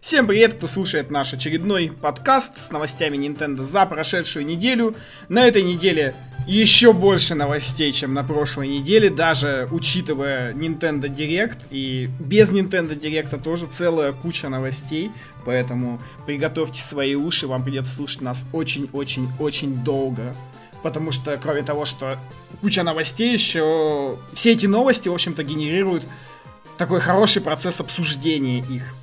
Всем привет, кто слушает наш очередной подкаст с новостями Nintendo за прошедшую неделю. На этой неделе еще больше новостей, чем на прошлой неделе, даже учитывая Nintendo Direct. И без Nintendo Direct тоже целая куча новостей. Поэтому приготовьте свои уши, вам придется слушать нас очень-очень-очень долго. Потому что, кроме того, что куча новостей, еще все эти новости, в общем-то, генерируют такой хороший процесс обсуждения их.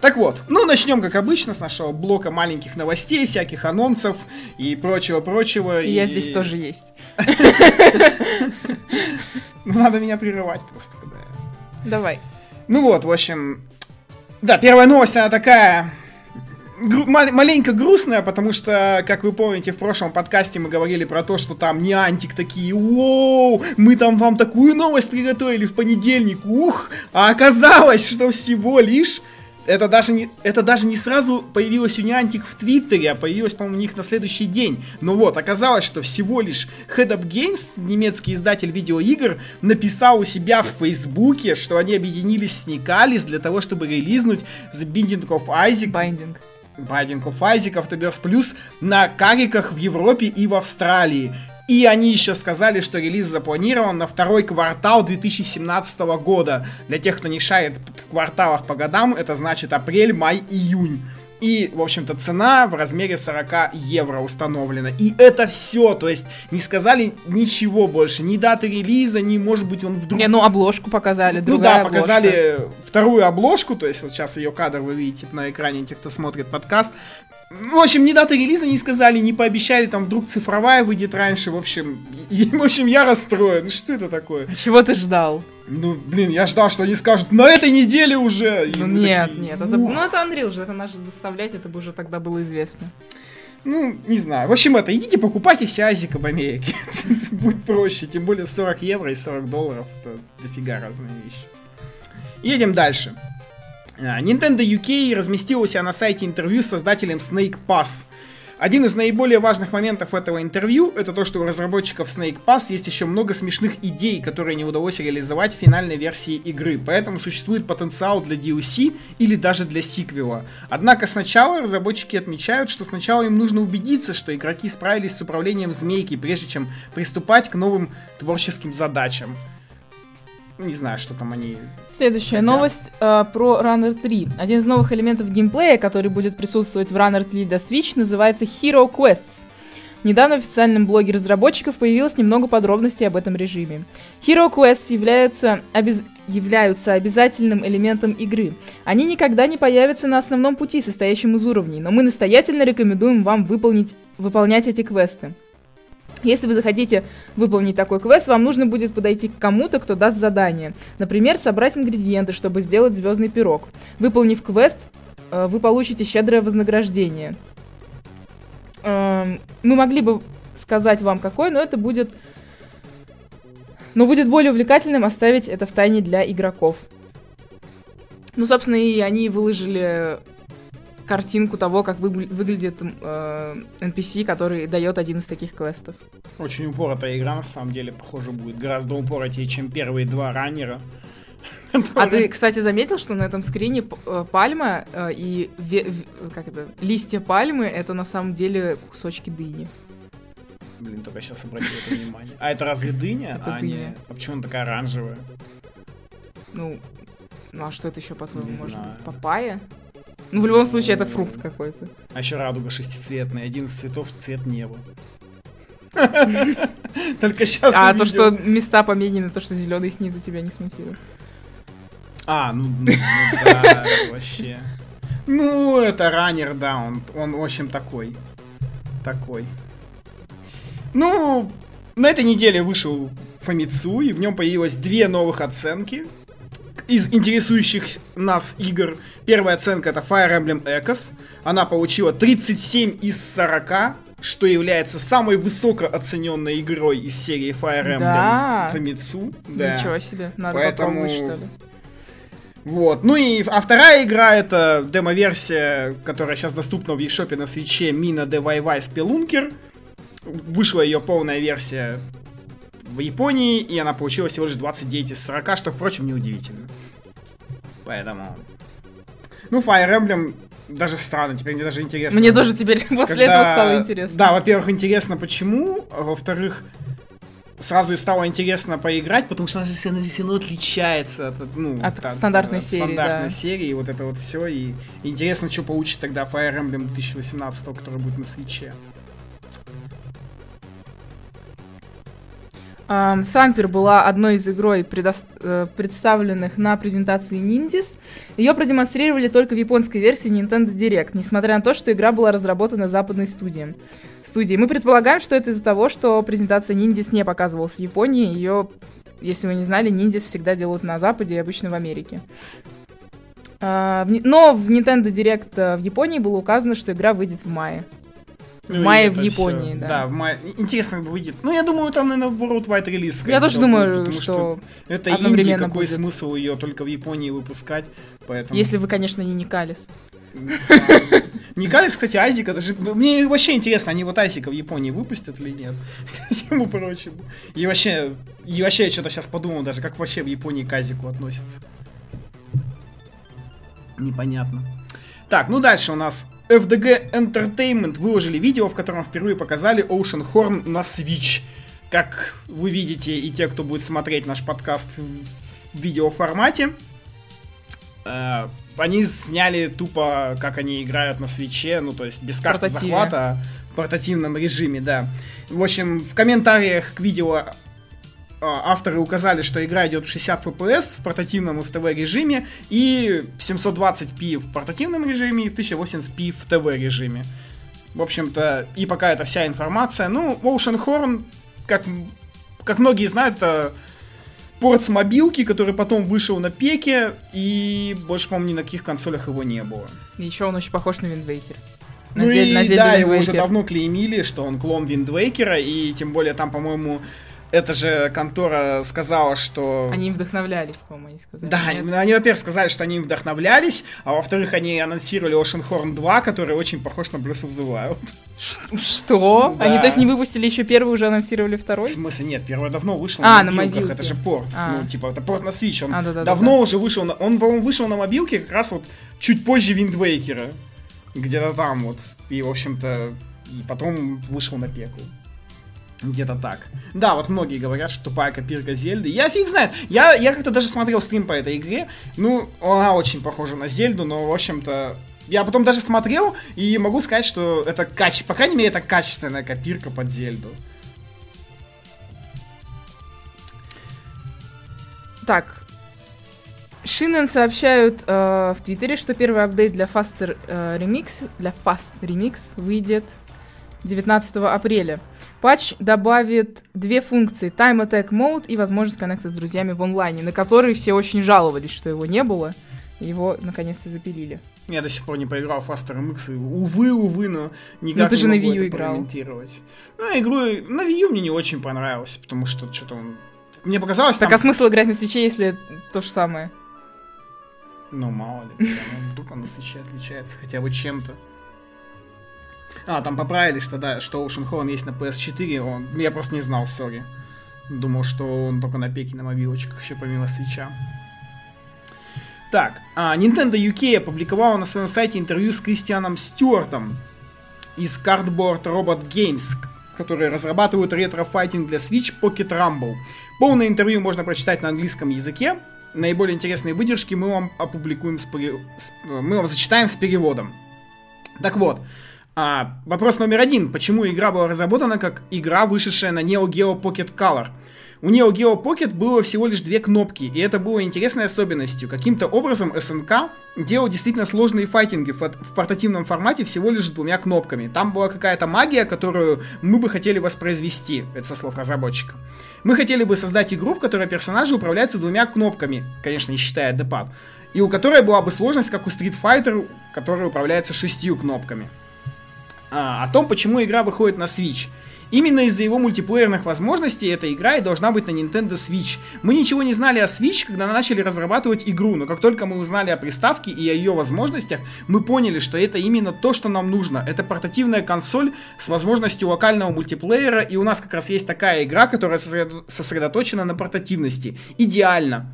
Так вот, ну начнем, как обычно, с нашего блока маленьких новостей, всяких анонсов и прочего-прочего. И, и... я здесь тоже есть. Ну, надо меня прерывать просто, когда я... Давай. Ну вот, в общем... Да, первая новость, она такая... Гру- маленько грустная, потому что, как вы помните, в прошлом подкасте мы говорили про то, что там не антик такие, оу, мы там вам такую новость приготовили в понедельник, ух, а оказалось, что всего лишь это даже не, это даже не сразу появилось у Niantic в Твиттере, а появилось, по-моему, у них на следующий день. Но вот, оказалось, что всего лишь Head Up Games, немецкий издатель видеоигр, написал у себя в Фейсбуке, что они объединились с Никалис для того, чтобы релизнуть The Binding of Isaac. Binding. Binding of Isaac Afterbirth Plus на кариках в Европе и в Австралии. И они еще сказали, что релиз запланирован на второй квартал 2017 года. Для тех, кто не шарит в кварталах по годам, это значит апрель, май, июнь. И, в общем-то, цена в размере 40 евро установлена. И это все. То есть не сказали ничего больше. Ни даты релиза, ни, может быть, он вдруг... Не, ну обложку показали, Ну да, обложка. показали вторую обложку. То есть вот сейчас ее кадр вы видите на экране, те, кто смотрит подкаст. В общем, ни даты релиза не сказали, не пообещали, там вдруг цифровая выйдет раньше. В общем, и, в общем я расстроен. Ну что это такое? Чего ты ждал? Ну, блин, я ждал, что они скажут, на этой неделе уже. Ну, нет, такие, нет, это, ну это Unreal же, это надо доставлять, это бы уже тогда было известно. Ну, не знаю. В общем, это, идите покупайте все Азика в Америке. Будет проще, тем более 40 евро и 40 долларов, это дофига разные вещи. Едем дальше. А, Nintendo UK разместила себя на сайте интервью с создателем Snake Pass. Один из наиболее важных моментов этого интервью это то, что у разработчиков Snake Pass есть еще много смешных идей, которые не удалось реализовать в финальной версии игры, поэтому существует потенциал для DLC или даже для сиквела. Однако сначала разработчики отмечают, что сначала им нужно убедиться, что игроки справились с управлением змейки, прежде чем приступать к новым творческим задачам. Не знаю, что там они Следующая Хотя... новость э, про Runner 3. Один из новых элементов геймплея, который будет присутствовать в Runner 3 для Switch, называется Hero Quests. Недавно в официальном блоге разработчиков появилось немного подробностей об этом режиме. Hero Quests являются, обез... являются обязательным элементом игры. Они никогда не появятся на основном пути, состоящем из уровней, но мы настоятельно рекомендуем вам выполнить... выполнять эти квесты. Если вы захотите выполнить такой квест, вам нужно будет подойти к кому-то, кто даст задание. Например, собрать ингредиенты, чтобы сделать звездный пирог. Выполнив квест, э, вы получите щедрое вознаграждение. Эм, мы могли бы сказать вам какой, но это будет... Но будет более увлекательным оставить это в тайне для игроков. Ну, собственно, и они выложили картинку того, как вы, выглядит э, NPC, который дает один из таких квестов. Очень упоротая игра, на самом деле, похоже, будет гораздо упоротее, чем первые два раннера. А ты, кстати, заметил, что на этом скрине э, пальма э, и как это, листья пальмы это на самом деле кусочки дыни. Блин, только сейчас обратил это внимание. А это разве дыня? Это а дыня. Не... А почему она такая оранжевая? Ну, ну а что это еще, по-твоему, может знаю. быть? Папайя? Ну, в любом случае, это фрукт какой-то. А еще радуга шестицветная, один из цветов цвет неба. Только сейчас А то, что места поменены, то, что зеленый снизу тебя не смутило. А, ну, ну, ну да, вообще. Ну, это раннер, да, он, он, в общем, такой. Такой. Ну, на этой неделе вышел Фомицу, и в нем появилось две новых оценки из интересующих нас игр. Первая оценка это Fire Emblem Echoes. Она получила 37 из 40, что является самой высокооцененной игрой из серии Fire Emblem да. Famitsu. Да. Ничего себе, надо Поэтому... попробовать, что ли. Вот. Ну и а вторая игра это демо-версия, которая сейчас доступна в eShop на свече Mina Vai Spelunker. Вышла ее полная версия в Японии, и она получила всего лишь 29 из 40, что, впрочем, неудивительно. Поэтому... Ну, Fire Emblem даже странно, теперь мне даже интересно. Мне тоже теперь после Когда- этого стало интересно. Да, во-первых, интересно почему, а во-вторых, сразу и стало интересно поиграть, потому что она же все равно, все равно отличается от, ну, От стандартной серии, стандартной да. серии, вот это вот все. И интересно, что получит тогда Fire Emblem 2018, который будет на свече. Thumper была одной из игрой, э, представленных на презентации Nindies. Ее продемонстрировали только в японской версии Nintendo Direct, несмотря на то, что игра была разработана западной студией. студией. Мы предполагаем, что это из-за того, что презентация Nindies не показывалась в Японии. Ее, если вы не знали, Nindies всегда делают на Западе и обычно в Америке. А, но в Nintendo Direct в Японии было указано, что игра выйдет в мае. В Ну, и мае это в Японии, всё. да. Да, в мае. Интересно, выйдет. Ну, я думаю, там, наверное, Worldwide релиз. Я тоже всего, думаю, потому что это инди, одновременно какой будет. смысл ее только в Японии выпускать, поэтому... если вы, конечно, не Никалис. Никалис, кстати, Азика, даже мне вообще интересно, они вот Азика в Японии выпустят или нет, всему прочему. И вообще, и вообще я что-то сейчас подумал даже, как вообще в Японии к Азику относятся. Непонятно. Так, ну дальше у нас FDG Entertainment выложили видео, в котором впервые показали Ocean Horn на Switch. Как вы видите, и те, кто будет смотреть наш подкаст в видеоформате, э, они сняли тупо, как они играют на свече, ну, то есть без карты захвата, а в портативном режиме, да. В общем, в комментариях к видео авторы указали, что игра идет в 60 FPS в портативном и в ТВ режиме, и 720p в портативном режиме, и в 1080p в ТВ режиме. В общем-то, и пока это вся информация. Ну, Ocean Horn, как, как многие знают, это порт с мобилки, который потом вышел на пеке, и больше, по-моему, ни на каких консолях его не было. И еще он очень похож на Виндвейкер. Ну и на Зельду да, Wind его уже давно клеймили, что он клон Виндвейкера, и тем более там, по-моему, эта же контора сказала, что... Они им вдохновлялись, по-моему, они сказали. Да, Нет? они, во-первых, сказали, что они им вдохновлялись, а во-вторых, они анонсировали Ocean Horn 2, который очень похож на Breath of the Wild. Что? Да. Они, то есть, не выпустили еще первый, уже анонсировали В второй? смысле, нет, первый давно вышел А, на на мобилках, мобилке. это же порт. А. Ну, типа, это порт на Switch, он А, да-да-да-да. давно уже вышел на... Он, по-моему, вышел на мобилке как раз вот чуть позже Виндвейкера. Где-то там вот. И, в общем-то, и потом вышел на пеку. Где-то так. Да, вот многие говорят, что тупая копирка Зельды. Я фиг знает. Я, я как-то даже смотрел стрим по этой игре. Ну, она очень похожа на Зельду, но, в общем-то, я потом даже смотрел и могу сказать, что это каче... по крайней мере, это качественная копирка под Зельду. Так. Шинен сообщают э, в Твиттере, что первый апдейт для Faster э, Remix, для Fast Remix выйдет 19 апреля. Патч добавит две функции Time Attack Mode и возможность коннекта с друзьями в онлайне, на которые все очень жаловались, что его не было. Его наконец-то запилили. Я до сих пор не поиграл в Faster MX, и увы, увы, но никак Ну, ты не же на могу Wii U это играл. прокомментировать. Ну, игру на Wii U мне не очень понравилось, потому что что-то он... Мне показалось Так там... а смысл играть на свече, если то же самое? Ну, мало ли, равно вдруг он на свече отличается хотя бы чем-то. А, там поправили, что да, что Ocean Horn есть на PS4, он... я просто не знал, сори. Думал, что он только на пеке на мобилочках, еще помимо свеча. Так, а, Nintendo UK опубликовала на своем сайте интервью с Кристианом Стюартом из Cardboard Robot Games, которые разрабатывают ретро-файтинг для Switch Pocket Rumble. Полное интервью можно прочитать на английском языке. Наиболее интересные выдержки мы вам опубликуем с, пере- с- мы вам зачитаем с переводом. Так вот, а, вопрос номер один. Почему игра была разработана как игра, вышедшая на Neo Geo Pocket Color? У Neo Geo Pocket было всего лишь две кнопки, и это было интересной особенностью. Каким-то образом SNK делал действительно сложные файтинги в, в портативном формате всего лишь с двумя кнопками. Там была какая-то магия, которую мы бы хотели воспроизвести, это со слов разработчика. Мы хотели бы создать игру, в которой персонажи управляются двумя кнопками, конечно, не считая D-pad, и у которой была бы сложность, как у Street Fighter, который управляется шестью кнопками а, о том, почему игра выходит на Switch. Именно из-за его мультиплеерных возможностей эта игра и должна быть на Nintendo Switch. Мы ничего не знали о Switch, когда начали разрабатывать игру, но как только мы узнали о приставке и о ее возможностях, мы поняли, что это именно то, что нам нужно. Это портативная консоль с возможностью локального мультиплеера, и у нас как раз есть такая игра, которая сосредо- сосредоточена на портативности. Идеально.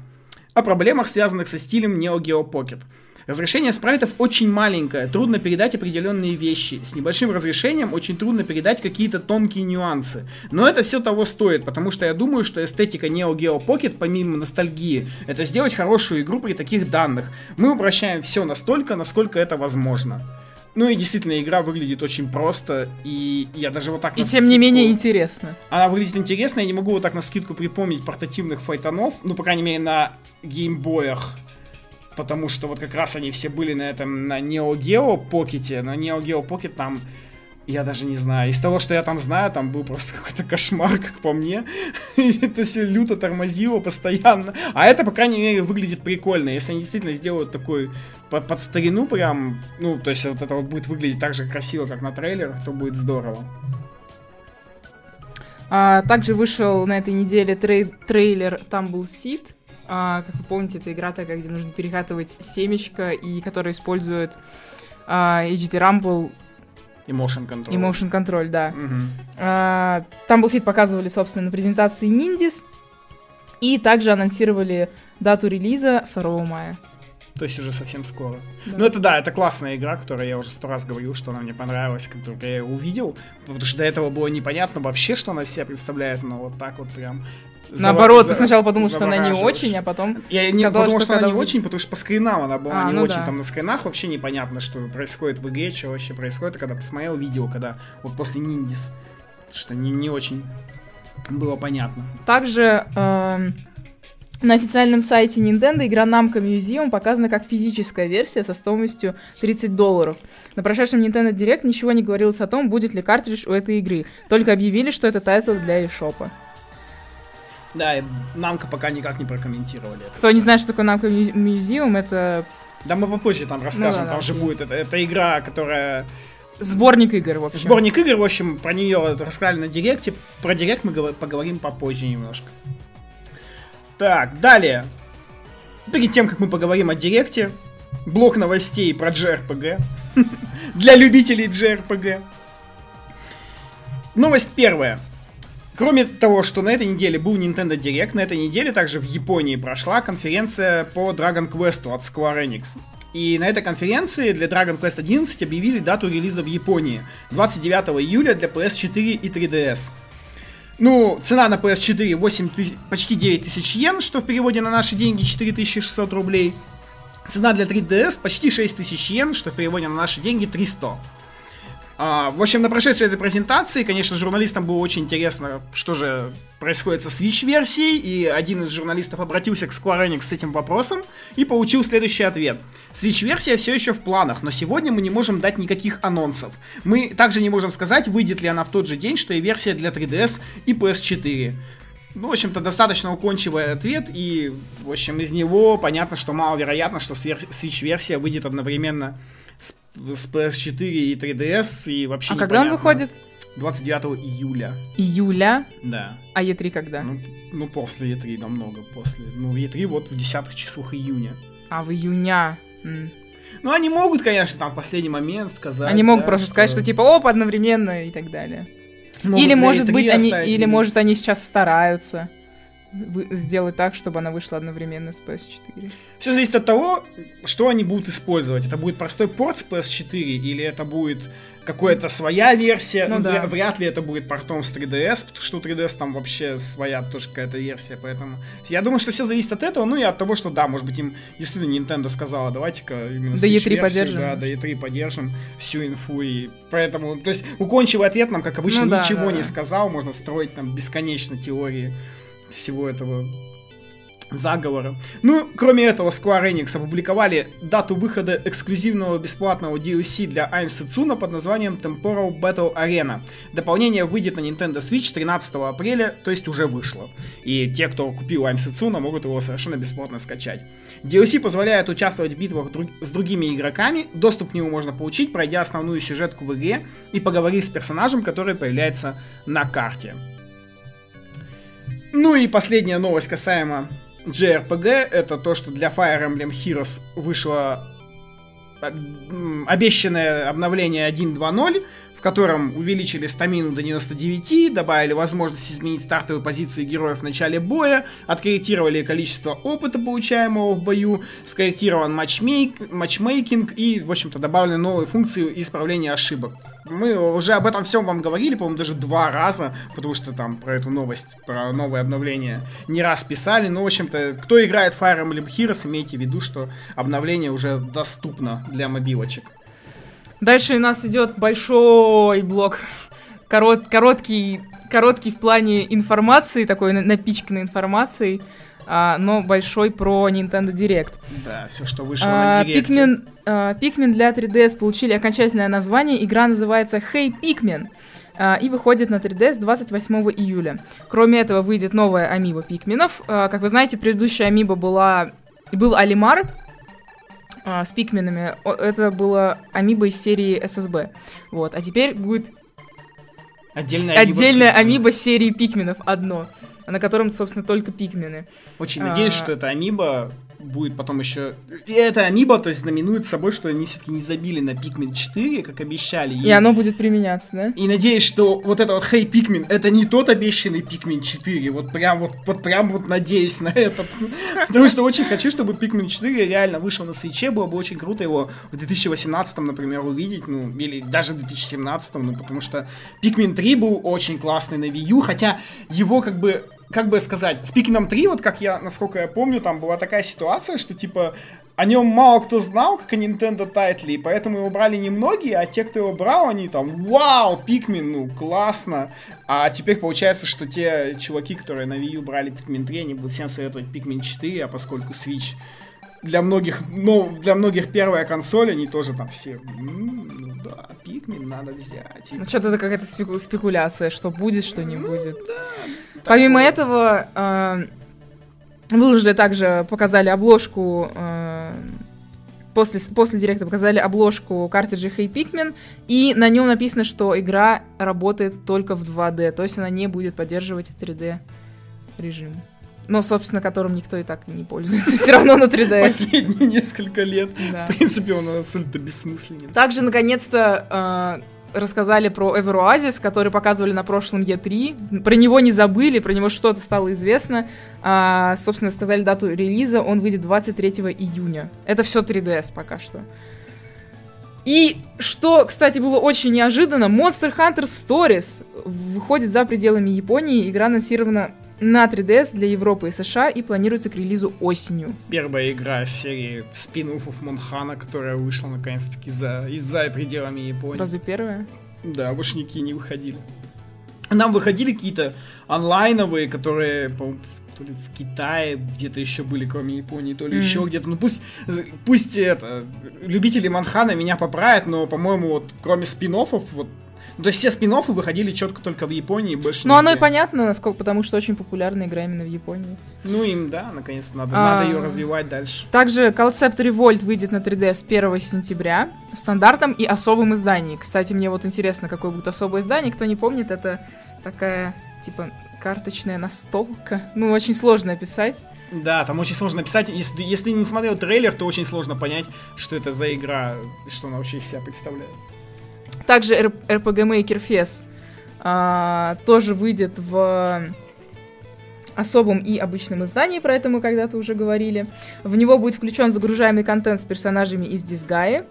О проблемах, связанных со стилем Neo Geo Pocket. Разрешение спрайтов очень маленькое, трудно передать определенные вещи. С небольшим разрешением очень трудно передать какие-то тонкие нюансы. Но это все того стоит, потому что я думаю, что эстетика Neo Geo Pocket, помимо ностальгии, это сделать хорошую игру при таких данных. Мы упрощаем все настолько, насколько это возможно. Ну и действительно, игра выглядит очень просто, и я даже вот так... И тем не менее интересно. Она выглядит интересно, я не могу вот так на скидку припомнить портативных файтонов, ну, по крайней мере, на геймбоях потому что вот как раз они все были на этом, на Neo Geo Pocket, на Neo Geo Pocket там я даже не знаю. Из того, что я там знаю, там был просто какой-то кошмар, как по мне. это все люто тормозило постоянно. А это, по крайней мере, выглядит прикольно. Если они действительно сделают такой под, под старину прям, ну, то есть вот это вот будет выглядеть так же красиво, как на трейлерах, то будет здорово. А, также вышел на этой неделе трей трейлер Tumble Seed. А, как вы помните, это игра такая, где нужно перехватывать семечко, и которая использует а, HT Rumble Emotion Control. Emotion Control, да. Угу. А, Tumble показывали, собственно, на презентации Ниндис. И также анонсировали дату релиза 2 мая. То есть уже совсем скоро. Да. Ну это да, это классная игра, которая я уже сто раз говорил, что она мне понравилась, как только я ее увидел. Потому что до этого было непонятно вообще, что она из себя представляет, но вот так вот прям Наоборот, ты сначала подумал, что она не очень, а потом Я не подумал, что, она не очень, потому что по скринам она была а, не ну очень. Там на скринах вообще непонятно, что происходит в игре, что вообще происходит. Когда посмотрел видео, когда вот после Ниндис, что не, не очень было понятно. Также эм, на официальном сайте Nintendo игра Namco Museum показана как физическая версия со стоимостью 30 долларов. На прошедшем Nintendo Direct ничего не говорилось о том, будет ли картридж у этой игры. Только объявили, что это title для eShop. Да, Namco пока никак не прокомментировали. Кто не знает, что такое Namco Museum, это... Да, мы попозже там расскажем, ну, да, там же будет. Это, это игра, которая... Сборник игр, в общем. Сборник игр, в общем, про нее рассказали на Директе. Про Директ мы поговорим попозже немножко. Так, далее. Перед тем, как мы поговорим о Директе, блок новостей про JRPG. Для любителей JRPG. Новость первая. Кроме того, что на этой неделе был Nintendo Direct, на этой неделе также в Японии прошла конференция по Dragon Quest от Square Enix. И на этой конференции для Dragon Quest 11 объявили дату релиза в Японии. 29 июля для PS4 и 3DS. Ну, цена на PS4 8 тысяч, почти 9 тысяч йен, что в переводе на наши деньги 4600 рублей. Цена для 3DS почти 6 тысяч йен, что в переводе на наши деньги 300. А, в общем, на прошедшей этой презентации, конечно, журналистам было очень интересно, что же происходит со Switch-версией, и один из журналистов обратился к Square Enix с этим вопросом и получил следующий ответ. Switch-версия все еще в планах, но сегодня мы не можем дать никаких анонсов. Мы также не можем сказать, выйдет ли она в тот же день, что и версия для 3DS и PS4. Ну, в общем-то, достаточно укончивый ответ, и, в общем, из него понятно, что маловероятно, что Switch-версия выйдет одновременно с, с PS4 и 3DS, и вообще А когда он выходит? 29 июля. Июля? Да. А E3 когда? Ну, ну, после E3 намного, после. Ну, E3 вот в десятых числах июня. А, в июня. М. Ну, они могут, конечно, там в последний момент сказать. Они могут да, просто что... сказать, что типа, оп, одновременно и так далее. Могут или может быть они, или может они сейчас стараются сделать так, чтобы она вышла одновременно с PS4. Все зависит от того, что они будут использовать. Это будет простой порт с PS4 или это будет какая-то своя версия. Ну, ну, да. Вряд ли это будет портом с 3DS, потому что у 3DS там вообще своя тоже какая-то версия, поэтому я думаю, что все зависит от этого, ну и от того, что да, может быть им действительно Nintendo сказала, давайте-ка именно до E3 поддержим. Да, до E3 поддержим всю инфу и поэтому, то есть укончивый ответ нам, как обычно, ну, ничего да, да. не сказал, можно строить там бесконечно теории всего этого заговора. Ну, кроме этого, Square Enix опубликовали дату выхода эксклюзивного бесплатного DLC для I'm Setsuna под названием Temporal Battle Arena. Дополнение выйдет на Nintendo Switch 13 апреля, то есть уже вышло. И те, кто купил I'm Setsuna, могут его совершенно бесплатно скачать. DLC позволяет участвовать в битвах друг... с другими игроками, доступ к нему можно получить, пройдя основную сюжетку в игре и поговорив с персонажем, который появляется на карте. Ну и последняя новость касаемо JRPG, это то, что для Fire Emblem Heroes вышла обещанное обновление 1.2.0, в котором увеличили стамину до 99, добавили возможность изменить стартовые позиции героев в начале боя, откорректировали количество опыта, получаемого в бою, скорректирован матчмейк, матчмейкинг и, в общем-то, добавлены новые функции исправления ошибок. Мы уже об этом всем вам говорили, по-моему, даже два раза, потому что там про эту новость, про новое обновление не раз писали. Но, в общем-то, кто играет Fire Emblem Heroes, имейте в виду, что обновление уже доступно для мобилочек. Дальше у нас идет большой блок, корот, короткий, короткий в плане информации, такой напичканной информацией а, но большой про Nintendo Direct. Да, все, что вышло а, на Direct. Pikmin, а, Pikmin для 3DS получили окончательное название. Игра называется Hey Pikmin а, и выходит на 3DS 28 июля. Кроме этого, выйдет новая амиба Пикминов. А, как вы знаете, предыдущая амиба была... был Алимар, а, с пикминами. Это было амиба из серии ССБ. Вот. А теперь будет Отдельная, отдельная амиба, амиба серии пикминов одно на котором, собственно, только пикмены. Очень надеюсь, а... что это амиба будет потом еще... И это Амибо, то есть знаменует собой, что они все-таки не забили на Pikmin 4, как обещали. И, и оно будет применяться, да? И надеюсь, что вот это вот Hey Pikmin, это не тот обещанный Pikmin 4. Вот прям вот, вот прям вот надеюсь на это. Потому что очень хочу, чтобы Pikmin 4 реально вышел на свече. Было бы очень круто его в 2018, например, увидеть. Ну, или даже в 2017, ну, потому что Pikmin 3 был очень классный на Wii U, хотя его как бы как бы сказать, с Пикином 3, вот как я, насколько я помню, там была такая ситуация, что типа о нем мало кто знал, как о Nintendo тайтле, и поэтому его брали немногие, а те, кто его брал, они там, вау, Пикмин, ну, классно. А теперь получается, что те чуваки, которые на Wii U брали Pikmin 3, они будут всем советовать Pikmin 4, а поскольку Switch для многих, ну, для многих первая консоль, они тоже там все, ну да, Pikmin надо взять. Ну что-то это какая-то спеку- спекуляция, что будет, что не ну, будет. Да, Помимо такое. этого, э, выложили также, показали обложку, э, после, после директа показали обложку картриджа Hey Pikmin, и на нем написано, что игра работает только в 2D, то есть она не будет поддерживать 3D режим но, собственно, которым никто и так не пользуется все равно на 3DS. Последние несколько лет. Да. В принципе, он абсолютно бессмысленен. Также, наконец-то, э, рассказали про Эвероазис, который показывали на прошлом E3. Про него не забыли, про него что-то стало известно. А, собственно, сказали дату релиза, он выйдет 23 июня. Это все 3DS пока что. И что, кстати, было очень неожиданно, Monster Hunter Stories выходит за пределами Японии. Игра анонсирована на 3DS для Европы и США и планируется к релизу осенью. Первая игра серии спин Монхана, которая вышла наконец-таки за, и за пределами Японии. Разве первая? Да, больше никакие не выходили. Нам выходили какие-то онлайновые, которые, по то ли в Китае где-то еще были, кроме Японии, то ли mm-hmm. еще где-то. Ну пусть, пусть это, любители Манхана меня поправят, но, по-моему, вот кроме спин вот ну, то есть все спин выходили четко только в Японии, больше Ну, оно и понятно, насколько, потому что очень популярная игра именно в Японии. Ну, им, да, наконец надо, а, надо ее развивать дальше. Также Concept Revolt выйдет на 3DS 1 сентября в стандартном и особом издании. Кстати, мне вот интересно, какое будет особое издание. Кто не помнит, это такая, типа, карточная настолка. Ну, очень сложно описать. Да, там очень сложно написать. Если, если не смотрел трейлер, то очень сложно понять, что это за игра, что она вообще из себя представляет. Также RPG Maker Fest а, тоже выйдет в особом и обычном издании, про это мы когда-то уже говорили. В него будет включен загружаемый контент с персонажами из Дисгаи.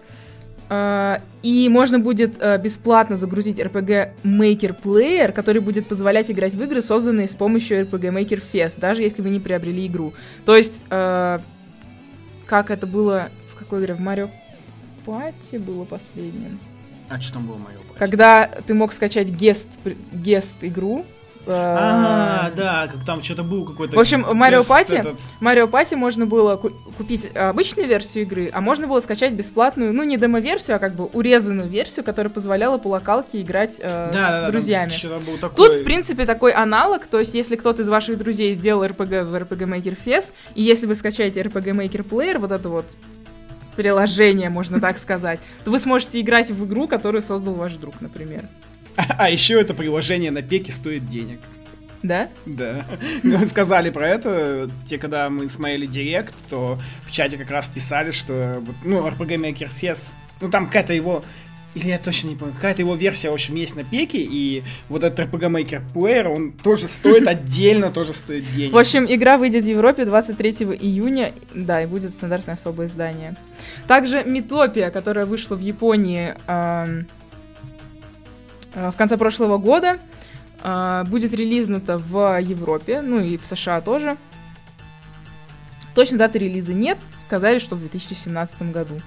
Uh, и можно будет uh, бесплатно загрузить RPG Maker Player, который будет позволять играть в игры, созданные с помощью RPG Maker Fest, даже если вы не приобрели игру. То есть, uh, как это было в какой игре? В Mario Party было последним. А что там было мое Когда ты мог скачать гест, гест игру, э, а, да, как там что-то был какой-то. В общем, Марио Пати, Марио Пати можно было купить обычную версию игры, а можно было скачать бесплатную, ну не демо-версию, а как бы урезанную версию, которая позволяла по локалке играть э, да, с да, друзьями. Был такой... Тут, в принципе, такой аналог, то есть если кто-то из ваших друзей сделал RPG в RPG Maker Fest, и если вы скачаете RPG Maker Player, вот это вот приложение, можно так сказать, то вы сможете играть в игру, которую создал ваш друг, например. А, а еще это приложение на пеке стоит денег. Да? Да. Мы сказали про это. Те, когда мы смотрели Директ, то в чате как раз писали, что ну, RPG Maker Fest, ну там какая-то его или я точно не помню, какая-то его версия, в общем, есть на пеке, и вот этот RPG Maker Player, он тоже стоит отдельно, тоже стоит денег. В общем, игра выйдет в Европе 23 июня, да, и будет стандартное особое издание. Также Метопия, которая вышла в Японии эм, э, в конце прошлого года, э, будет релизнута в Европе, ну и в США тоже. Точно даты релиза нет, сказали, что в 2017 году.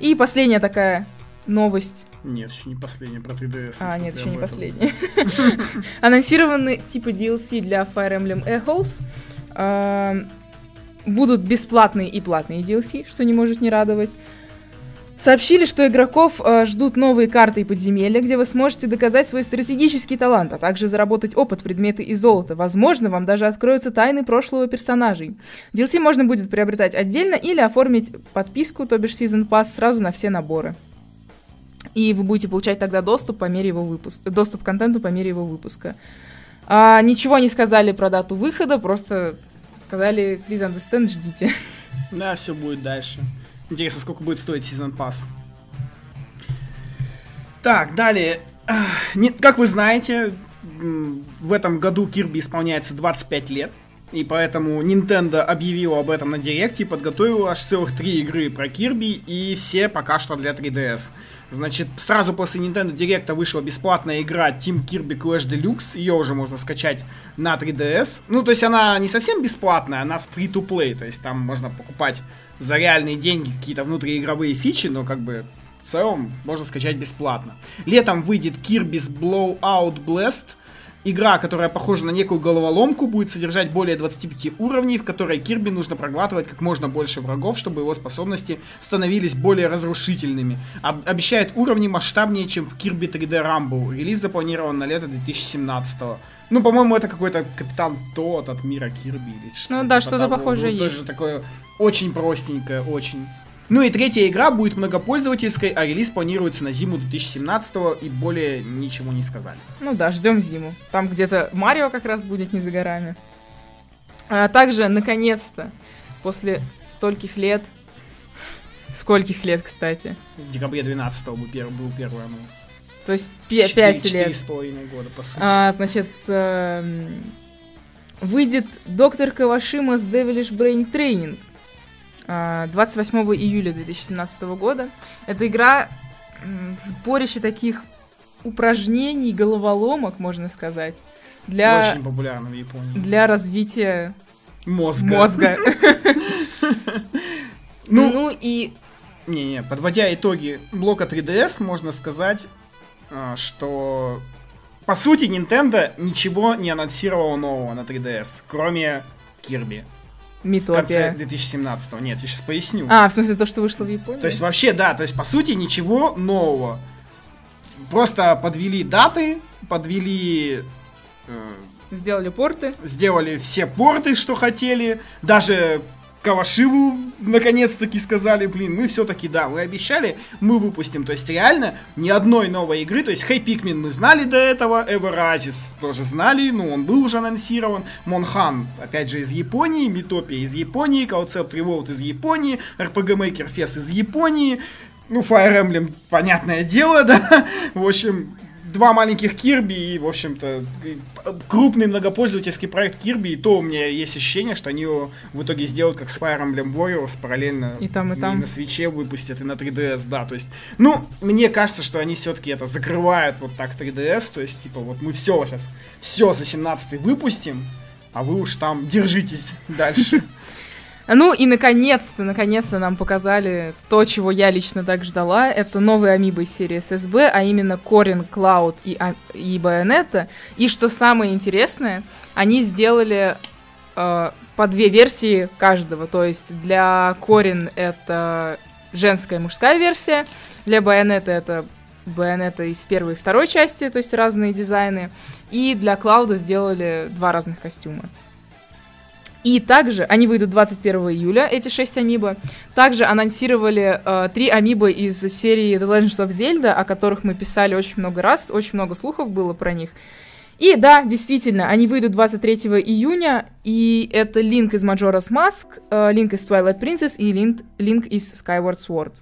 И последняя такая новость. Нет, еще не последняя, про 3DS. А, нет, еще не последняя. Анонсированы типа DLC для Fire Emblem Echoes. А, Будут бесплатные и платные DLC, что не может не радовать. Сообщили, что игроков э, ждут новые карты и подземелья, где вы сможете доказать свой стратегический талант, а также заработать опыт, предметы и золото. Возможно, вам даже откроются тайны прошлого персонажей. DLC можно будет приобретать отдельно или оформить подписку, то бишь Season Pass, сразу на все наборы. И вы будете получать тогда доступ по мере его выпуска, доступ к контенту по мере его выпуска. А, ничего не сказали про дату выхода, просто сказали, please understand, ждите. Да, все будет дальше. Интересно, сколько будет стоить Season Pass. Так, далее. Как вы знаете, в этом году Кирби исполняется 25 лет. И поэтому Nintendo объявила об этом на Директе и подготовила аж целых три игры про Кирби, и все пока что для 3DS. Значит, сразу после Nintendo Директа вышла бесплатная игра Team Kirby Clash Deluxe, ее уже можно скачать на 3DS. Ну, то есть она не совсем бесплатная, она free-to-play, то есть там можно покупать за реальные деньги какие-то внутриигровые фичи, но как бы в целом можно скачать бесплатно. Летом выйдет Kirby's Blowout Blast, Игра, которая похожа на некую головоломку, будет содержать более 25 уровней, в которой Кирби нужно проглатывать как можно больше врагов, чтобы его способности становились более разрушительными. Об- обещает уровни масштабнее, чем в Kirby 3D Rumble. Релиз запланирован на лето 2017 Ну, по-моему, это какой-то Капитан Тот от мира Кирби или что-то Ну да, что-то похожее Ну, тоже есть. такое очень простенькое, очень. Ну и третья игра будет многопользовательской, а релиз планируется на зиму 2017 и более ничего не сказали. Ну да, ждем зиму. Там где-то Марио как раз будет не за горами. А также, наконец-то, после стольких лет, скольких лет, кстати, В декабре 12 был, пер- был первый анонс. то есть пе- Четыре- пять четыре лет, с половиной года, по сути. А, значит, эм, выйдет Доктор Кавашима с Devilish Brain Training 28 июля 2017 года. Это игра сборище таких упражнений, головоломок, можно сказать, для, Очень популярна в Японии. для развития Мозга. мозга. Ну, Ну и не-не, подводя итоги блока 3DS, можно сказать, а, что по сути Nintendo ничего не анонсировала нового на 3DS, кроме Кирби. В конце Митопия. 2017 Нет, я сейчас поясню. А, в смысле то, что вышло в Японии? То есть вообще, да, то есть по сути ничего нового. Просто подвели даты, подвели э, Сделали порты. сделали все порты, что хотели. Даже Кавашиву наконец-таки сказали, блин, мы все-таки, да, мы обещали, мы выпустим. То есть реально ни одной новой игры. То есть Хей Пикмен мы знали до этого, Эверазис тоже знали, ну он был уже анонсирован. Монхан, опять же, из Японии, Митопия из Японии, Concept Revolt из Японии, RPG Maker Fest из Японии. Ну, Fire Emblem, понятное дело, да. В общем, два маленьких Кирби и, в общем-то, и крупный многопользовательский проект Кирби, и то у меня есть ощущение, что они его в итоге сделают как с Fire Emblem Warriors параллельно И там, и там. на свече выпустят, и на 3DS, да, то есть, ну, мне кажется, что они все-таки это закрывают вот так 3DS, то есть, типа, вот мы все сейчас, все за 17 выпустим, а вы уж там держитесь дальше. Ну и наконец-то, наконец-то нам показали то, чего я лично так ждала. Это новые амибы серии SSB, а именно Корин, Клауд и, а- и Байонетта. И что самое интересное, они сделали э, по две версии каждого. То есть для Корин это женская и мужская версия, для Байонетта это Байонетта из первой и второй части, то есть разные дизайны. И для Клауда сделали два разных костюма. И также они выйдут 21 июля, эти 6 амибо. Также анонсировали э, 3 амибо из серии The Legend of Zelda, о которых мы писали очень много раз, очень много слухов было про них. И да, действительно, они выйдут 23 июня, и это Линк из Majora's Mask, э, Линк из Twilight Princess и Линк, Линк из Skyward Sword.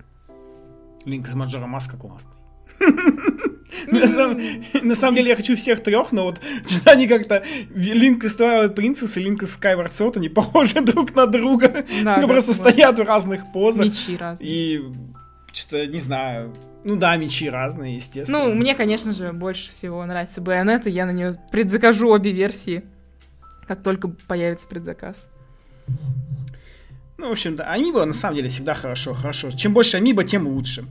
Линк из Маджора Маска классный. На самом, на самом деле я хочу всех трех, но вот что они как-то Линк из Twilight Princess и Линк из Skyward Sword, они похожи друг на друга. Да, Они да, просто вот. стоят в разных позах. Мечи разные. И что-то, не знаю. Ну да, мечи разные, естественно. Ну, мне, конечно же, больше всего нравится Байонет, и я на нее предзакажу обе версии, как только появится предзаказ. Ну, в общем-то, Амиба на самом деле всегда хорошо, хорошо. Чем больше Амиба, тем лучше.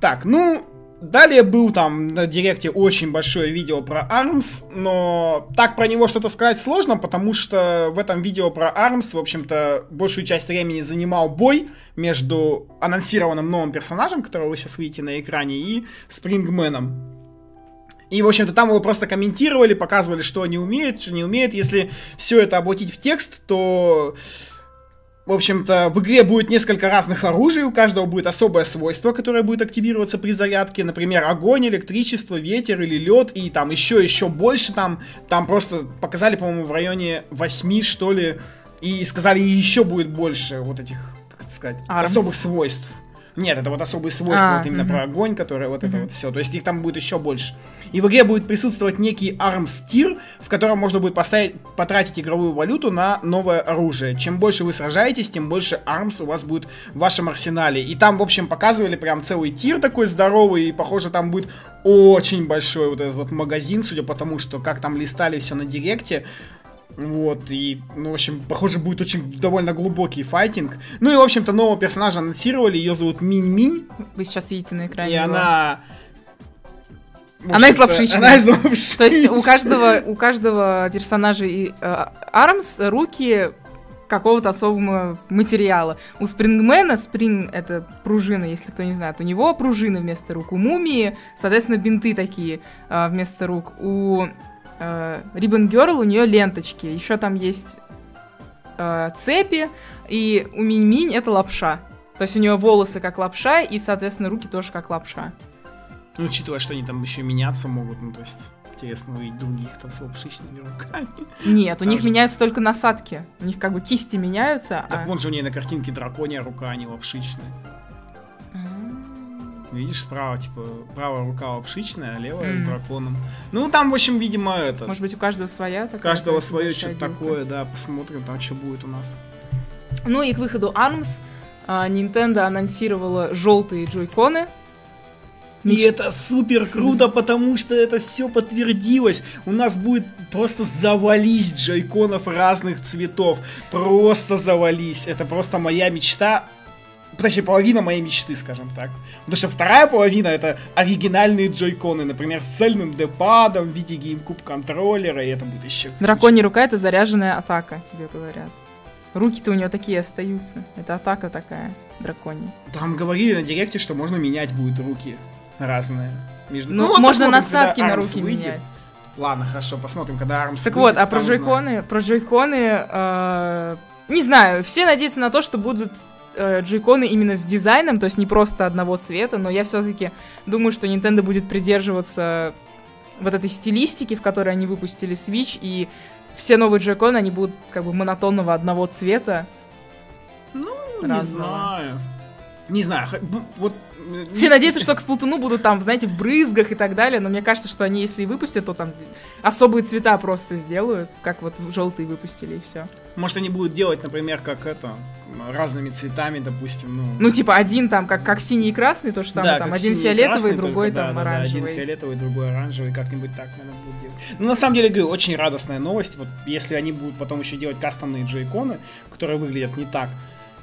Так, ну, далее был там на директе очень большое видео про ARMS, но так про него что-то сказать сложно, потому что в этом видео про ARMS, в общем-то, большую часть времени занимал бой между анонсированным новым персонажем, которого вы сейчас видите на экране, и Спрингменом. И, в общем-то, там его просто комментировали, показывали, что они умеют, что не умеют. Если все это обратить в текст, то в общем-то, в игре будет несколько разных оружий, у каждого будет особое свойство, которое будет активироваться при зарядке. Например, огонь, электричество, ветер или лед, и там еще, еще больше там. Там просто показали, по-моему, в районе 8, что ли, и сказали, еще будет больше вот этих, как это сказать, Армс? особых свойств. Нет, это вот особые свойства, А, вот именно мгм. про огонь, который вот это Мгм. вот все. То есть их там будет еще больше. И в игре будет присутствовать некий армс тир, в котором можно будет поставить, потратить игровую валюту на новое оружие. Чем больше вы сражаетесь, тем больше армс у вас будет в вашем арсенале. И там, в общем, показывали прям целый тир такой здоровый, и, похоже, там будет очень большой вот этот вот магазин, судя по тому, что как там листали все на директе. Вот, и, ну, в общем, похоже, будет очень довольно глубокий файтинг. Ну и, в общем-то, нового персонажа анонсировали, ее зовут Минь-Минь, Вы сейчас видите на экране. и его. она... Она из лапшичной. Она из лапшичной. То есть у каждого, у каждого персонажа и э, Армс руки какого-то особого материала. У Спрингмена, Спринг это пружина, если кто не знает, у него пружины вместо рук, у Мумии, соответственно, бинты такие э, вместо рук. У э, Ribbon Girl у нее ленточки, еще там есть э, цепи, и у Минь-Минь это лапша. То есть у нее волосы как лапша, и, соответственно, руки тоже как лапша. Ну, учитывая, что они там еще меняться могут, ну, то есть, интересно увидеть других там с лапшичными руками. Нет, у них меняются только насадки. У них как бы кисти меняются. Так а- вон же у нее на картинке драконья рука, а не лапшичная. Видишь, справа, типа, правая рука лапшичная, а левая с Мгм. драконом. Ну, там, в общем, видимо, это... Может быть, у каждого своя у такая. каждого какая-то свое что-то такое, да, посмотрим там, что будет у нас. Ну и к выходу ARMS а, Nintendo анонсировала желтые джойконы. И это супер круто, потому что это все подтвердилось. У нас будет просто завались джойконов разных цветов. Просто завались. Это просто моя мечта. Точнее, половина моей мечты, скажем так. Потому что вторая половина это оригинальные джойконы, например, с цельным депадом в виде GameCube контроллера, и это будет еще. Драконья рука это заряженная атака, тебе говорят. Руки-то у нее такие остаются. Это атака такая, драконья. Там говорили на директе, что можно менять будет руки разные. Между... Ну, вот можно насадки на руки выйдет. менять. Ладно, хорошо, посмотрим, когда Arms Так выйдет, вот, а про узнаем. джойконы, про джойконы, э, не знаю, все надеются на то, что будут э, джойконы именно с дизайном, то есть не просто одного цвета, но я все-таки думаю, что Nintendo будет придерживаться вот этой стилистики, в которой они выпустили Switch, и все новые джойконы, они будут как бы монотонного одного цвета. Ну, не разного. знаю. Не знаю, х- б- вот... Все надеются, что к Сплатуну будут там, знаете, в брызгах и так далее, но мне кажется, что они, если и выпустят, то там особые цвета просто сделают, как вот желтые выпустили, и все. Может, они будут делать, например, как это, разными цветами, допустим, ну... Ну, типа, один там, как, как синий и красный, то же самое, Да, там, один фиолетовый, красный, другой только, там да, да, да, оранжевый. один фиолетовый, другой оранжевый, как-нибудь так, наверное, будут делать. Ну, на самом деле, говорю, очень радостная новость. Вот если они будут потом еще делать кастомные джейконы, которые выглядят не так,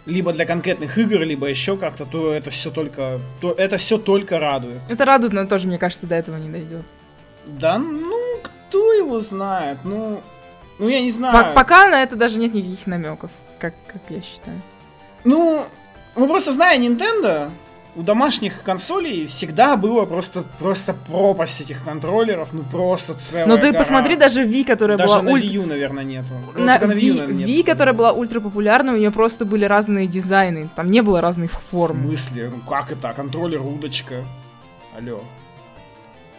либо для конкретных игр, либо еще как-то, то это все только, то это все только радует. Это радует, но тоже, мне кажется, до этого не дойдет. Да, ну, кто его знает, ну, ну я не По- знаю. пока на это даже нет никаких намеков, как, как я считаю. Ну, мы просто зная Nintendo, у домашних консолей всегда было просто, просто пропасть этих контроллеров, ну просто целая Но ты гора. посмотри, даже Ви, которая Даже была на ультра... Wii U, наверное, нету. Ну, На только Ви, наверное, нет, Ви, которая была ультра популярна, у нее просто были разные дизайны. Там не было разных В форм. смысле? Ну как это? Контроллер удочка. Алло.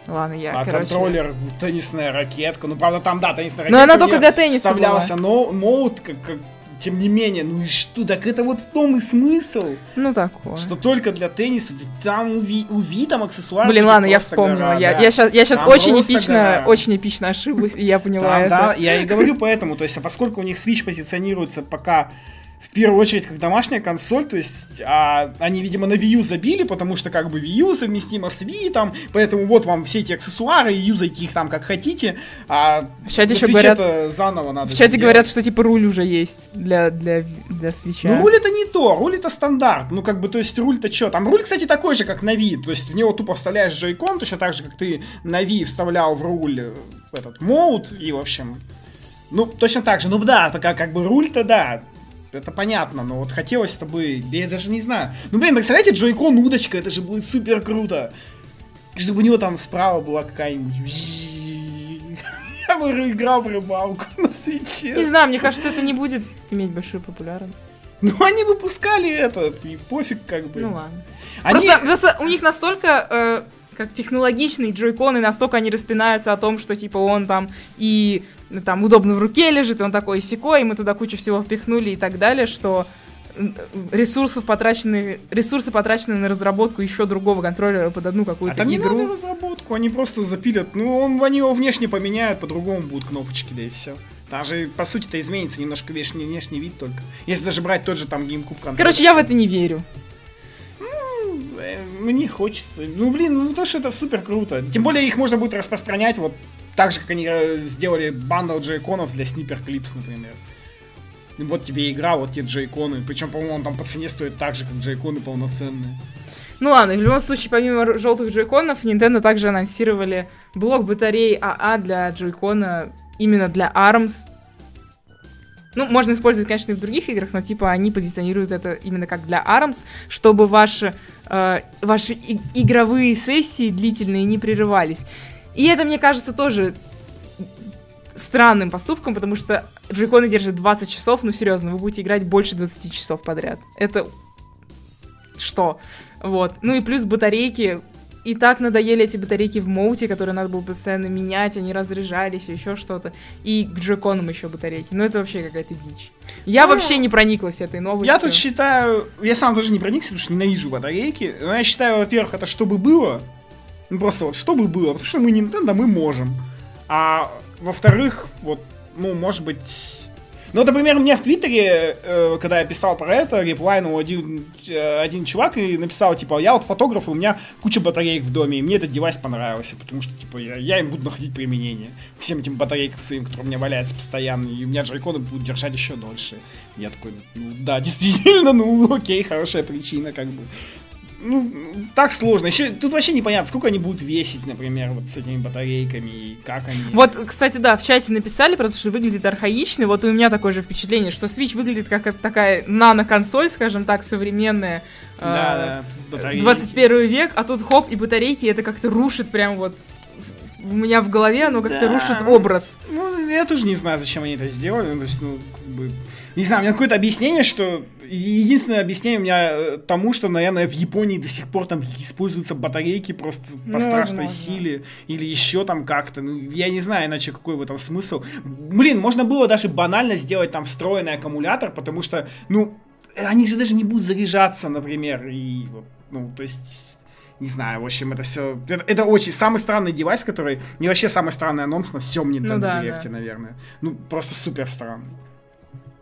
Ладно, я, а короче... контроллер теннисная ракетка. Ну, правда, там, да, теннисная Но ракетка. она у только для тенниса Вставлялся но, моут, как, как- тем не менее, ну и что, так это вот в том и смысл, Ну, такое. что только для тенниса, да там у Ви, у Ви там аксессуары. Блин, ладно, я вспомнила. гора, я, да. я сейчас, я сейчас очень эпично, гора. очень эпично ошиблась, и я поняла Там, это. да, я и говорю поэтому, то есть, а поскольку у них Switch позиционируется пока в первую очередь как домашняя консоль, то есть а, они, видимо, на Wii U забили, потому что как бы Wii U совместимо с Wii, там, поэтому вот вам все эти аксессуары, и юзайте их там как хотите, а В чате еще говорят- заново надо В чате сделать. говорят, что типа руль уже есть для, для, для свеча. Ну, руль это не то, руль это стандарт. Ну, как бы, то есть, руль-то что? Там руль, кстати, такой же, как на Wii. То есть, в него тупо вставляешь джойкон, точно так же, как ты на Wii вставлял в руль э, этот моут, и, в общем, ну, точно так же. Ну, да, пока как бы руль-то, да, это понятно, но вот хотелось-то бы, да я даже не знаю. Ну, блин, представляете, джойкон удочка, это же будет супер круто. Чтобы у него там справа была какая-нибудь... Я бы играл в рыбалку на свече. Не знаю, мне кажется, это не будет иметь большую популярность. Ну, они выпускали это, и пофиг как бы. Ну ладно. Они- Просто, просто у них настолько э, как технологичные джойконы, настолько они распинаются о том, что типа он там и там удобно в руке лежит, он такой секой, и мы туда кучу всего впихнули и так далее, что ресурсов потрачены, ресурсы потрачены на разработку еще другого контроллера под одну А какую-то там не игру. надо разработку, они просто запилят. Ну, он, они его внешне поменяют, по-другому будут кнопочки, да и все. Там же, по сути-то, изменится немножко внешний, внешний вид только. Если даже брать тот же там GameCube контроллер. Короче, я в это не верю. Э, Мне хочется. Ну, блин, ну то, что это супер круто. Тем более их можно будет распространять вот так же, как они э, сделали бандл джойконов для Snipperclips, например. Вот тебе игра, вот те джойконы. Причем, по-моему, он там по цене стоит так же, как джойконы полноценные. Ну ладно, в любом случае, помимо желтых джойконов, Nintendo также анонсировали блок батареи АА для джойкона именно для ARMS. Ну, можно использовать, конечно, и в других играх, но типа они позиционируют это именно как для ARMS, чтобы ваши, э, ваши и- игровые сессии длительные не прерывались. И это, мне кажется, тоже странным поступком, потому что джойконы держат 20 часов, ну серьезно, вы будете играть больше 20 часов подряд. Это что? Вот. Ну и плюс батарейки. И так надоели эти батарейки в моуте, которые надо было постоянно менять, они разряжались, еще что-то. И к джойконам еще батарейки. Ну это вообще какая-то дичь. Я Ну, вообще не прониклась этой новостью. Я тут считаю, я сам тоже не проникся, потому что ненавижу батарейки. Но я считаю, во-первых, это чтобы было. Ну просто вот чтобы было, потому что мы Nintendo, мы можем. А во-вторых, вот, ну, может быть... Ну, например, меня в Твиттере, э, когда я писал про это, реплайнул один, э, один чувак и написал, типа, я вот фотограф, и у меня куча батареек в доме, и мне этот девайс понравился, потому что, типа, я, я им буду находить применение. Всем этим батарейкам своим, которые у меня валяются постоянно, и у меня джойконы будут держать еще дольше. Я такой, ну, да, действительно, ну, окей, хорошая причина, как бы. Ну, так сложно. Еще тут вообще непонятно, сколько они будут весить, например, вот с этими батарейками и как они. Вот, кстати, да, в чате написали про то, что выглядит архаично. Вот у меня такое же впечатление, что Switch выглядит как такая нано-консоль, скажем так, современная. Да, э, да, батарейки. 21 век, а тут хоп, и батарейки это как-то рушит прям вот у меня в голове, оно как-то Да. рушит образ. Ну, я тоже не знаю, зачем они это сделали. Ну, то есть, ну, как бы... Не знаю, у меня какое-то объяснение, что... Единственное объяснение у меня э, тому, что, наверное, в Японии до сих пор там используются батарейки просто по Ну, страшной возможно. силе. Или еще там как-то. Ну, я не знаю, иначе какой в этом смысл. Блин, можно было даже банально сделать там встроенный аккумулятор, потому что, ну, они же даже не будут заряжаться, например. И, ну, то есть... Не знаю, в общем, это все... Это, это очень самый странный девайс, который... И вообще самый странный анонс на всем Nintendo Ну да, Direct, да. наверное. Ну, просто супер странный.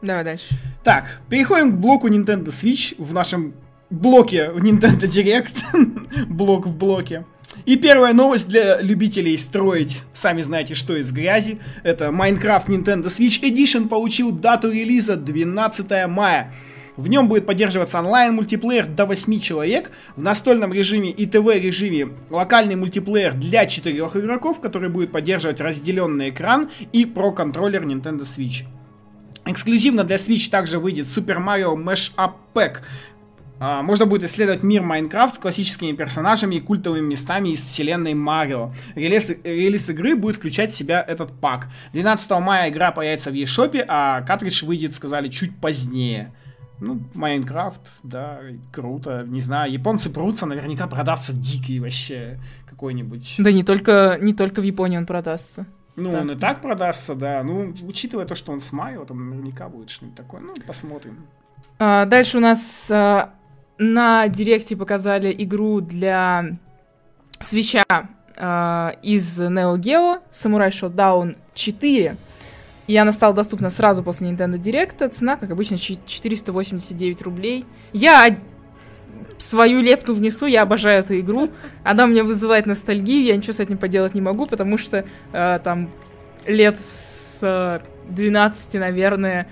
Давай дальше. Так, переходим к блоку Nintendo Switch в нашем блоке в Nintendo Direct. Блок в блоке. И первая новость для любителей строить, сами знаете, что из грязи. Это Minecraft Nintendo Switch Edition получил дату релиза 12 мая. В нем будет поддерживаться онлайн-мультиплеер до 8 человек, в настольном режиме и ТВ-режиме локальный мультиплеер для 4 игроков, который будет поддерживать разделенный экран и про-контроллер Nintendo Switch. Эксклюзивно для Switch также выйдет Super Mario Mash Up Pack. А, Можно будет исследовать мир Майнкрафт с классическими персонажами и культовыми местами из вселенной Марио. Релиз, релиз игры будет включать в себя этот пак. 12 мая игра появится в eShop, а картридж выйдет, сказали, чуть позднее. Ну, Майнкрафт, да, круто. Не знаю, японцы прутся, наверняка продастся дикий вообще какой-нибудь. Да не только, не только в Японии он продастся. Ну, Так. он и так продастся, да. Ну, учитывая то, что он с Майо, там наверняка будет что-нибудь такое. Ну, посмотрим. А, дальше у нас а, на Директе показали игру для свеча а, из Neo Geo Samurai Showdown 4. И она стала доступна сразу после Nintendo Direct. Цена, как обычно, чи- 489 рублей. Я свою лепту внесу, я обожаю эту игру. Она у меня вызывает ностальгию, я ничего с этим поделать не могу, потому что э, там лет с э, 12, наверное,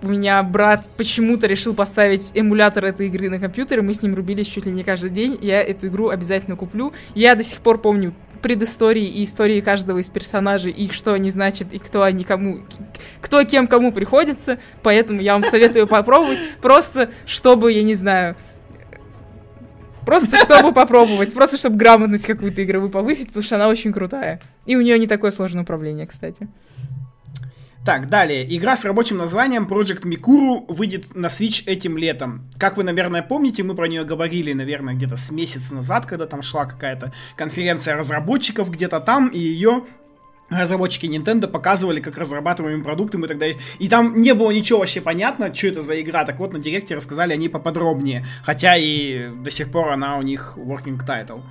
у меня брат почему-то решил поставить эмулятор этой игры на компьютер, и мы с ним рубились чуть ли не каждый день. Я эту игру обязательно куплю. Я до сих пор помню предыстории и истории каждого из персонажей, и что они значат, и кто они кому, кто кем кому приходится. Поэтому я вам советую попробовать, просто чтобы, я не знаю, Просто чтобы попробовать, просто чтобы грамотность какую-то игровую повысить, потому что она очень крутая. И у нее не такое сложное управление, кстати. Так, далее. Игра с рабочим названием Project Mikuru выйдет на Switch этим летом. Как вы, наверное, помните, мы про нее говорили, наверное, где-то с месяца назад, когда там шла какая-то конференция разработчиков где-то там, и ее разработчики Nintendo показывали, как разрабатываемым продуктом и так далее. И там не было ничего вообще понятно, что это за игра. Так вот, на директе рассказали они поподробнее. Хотя и до сих пор она у них working title.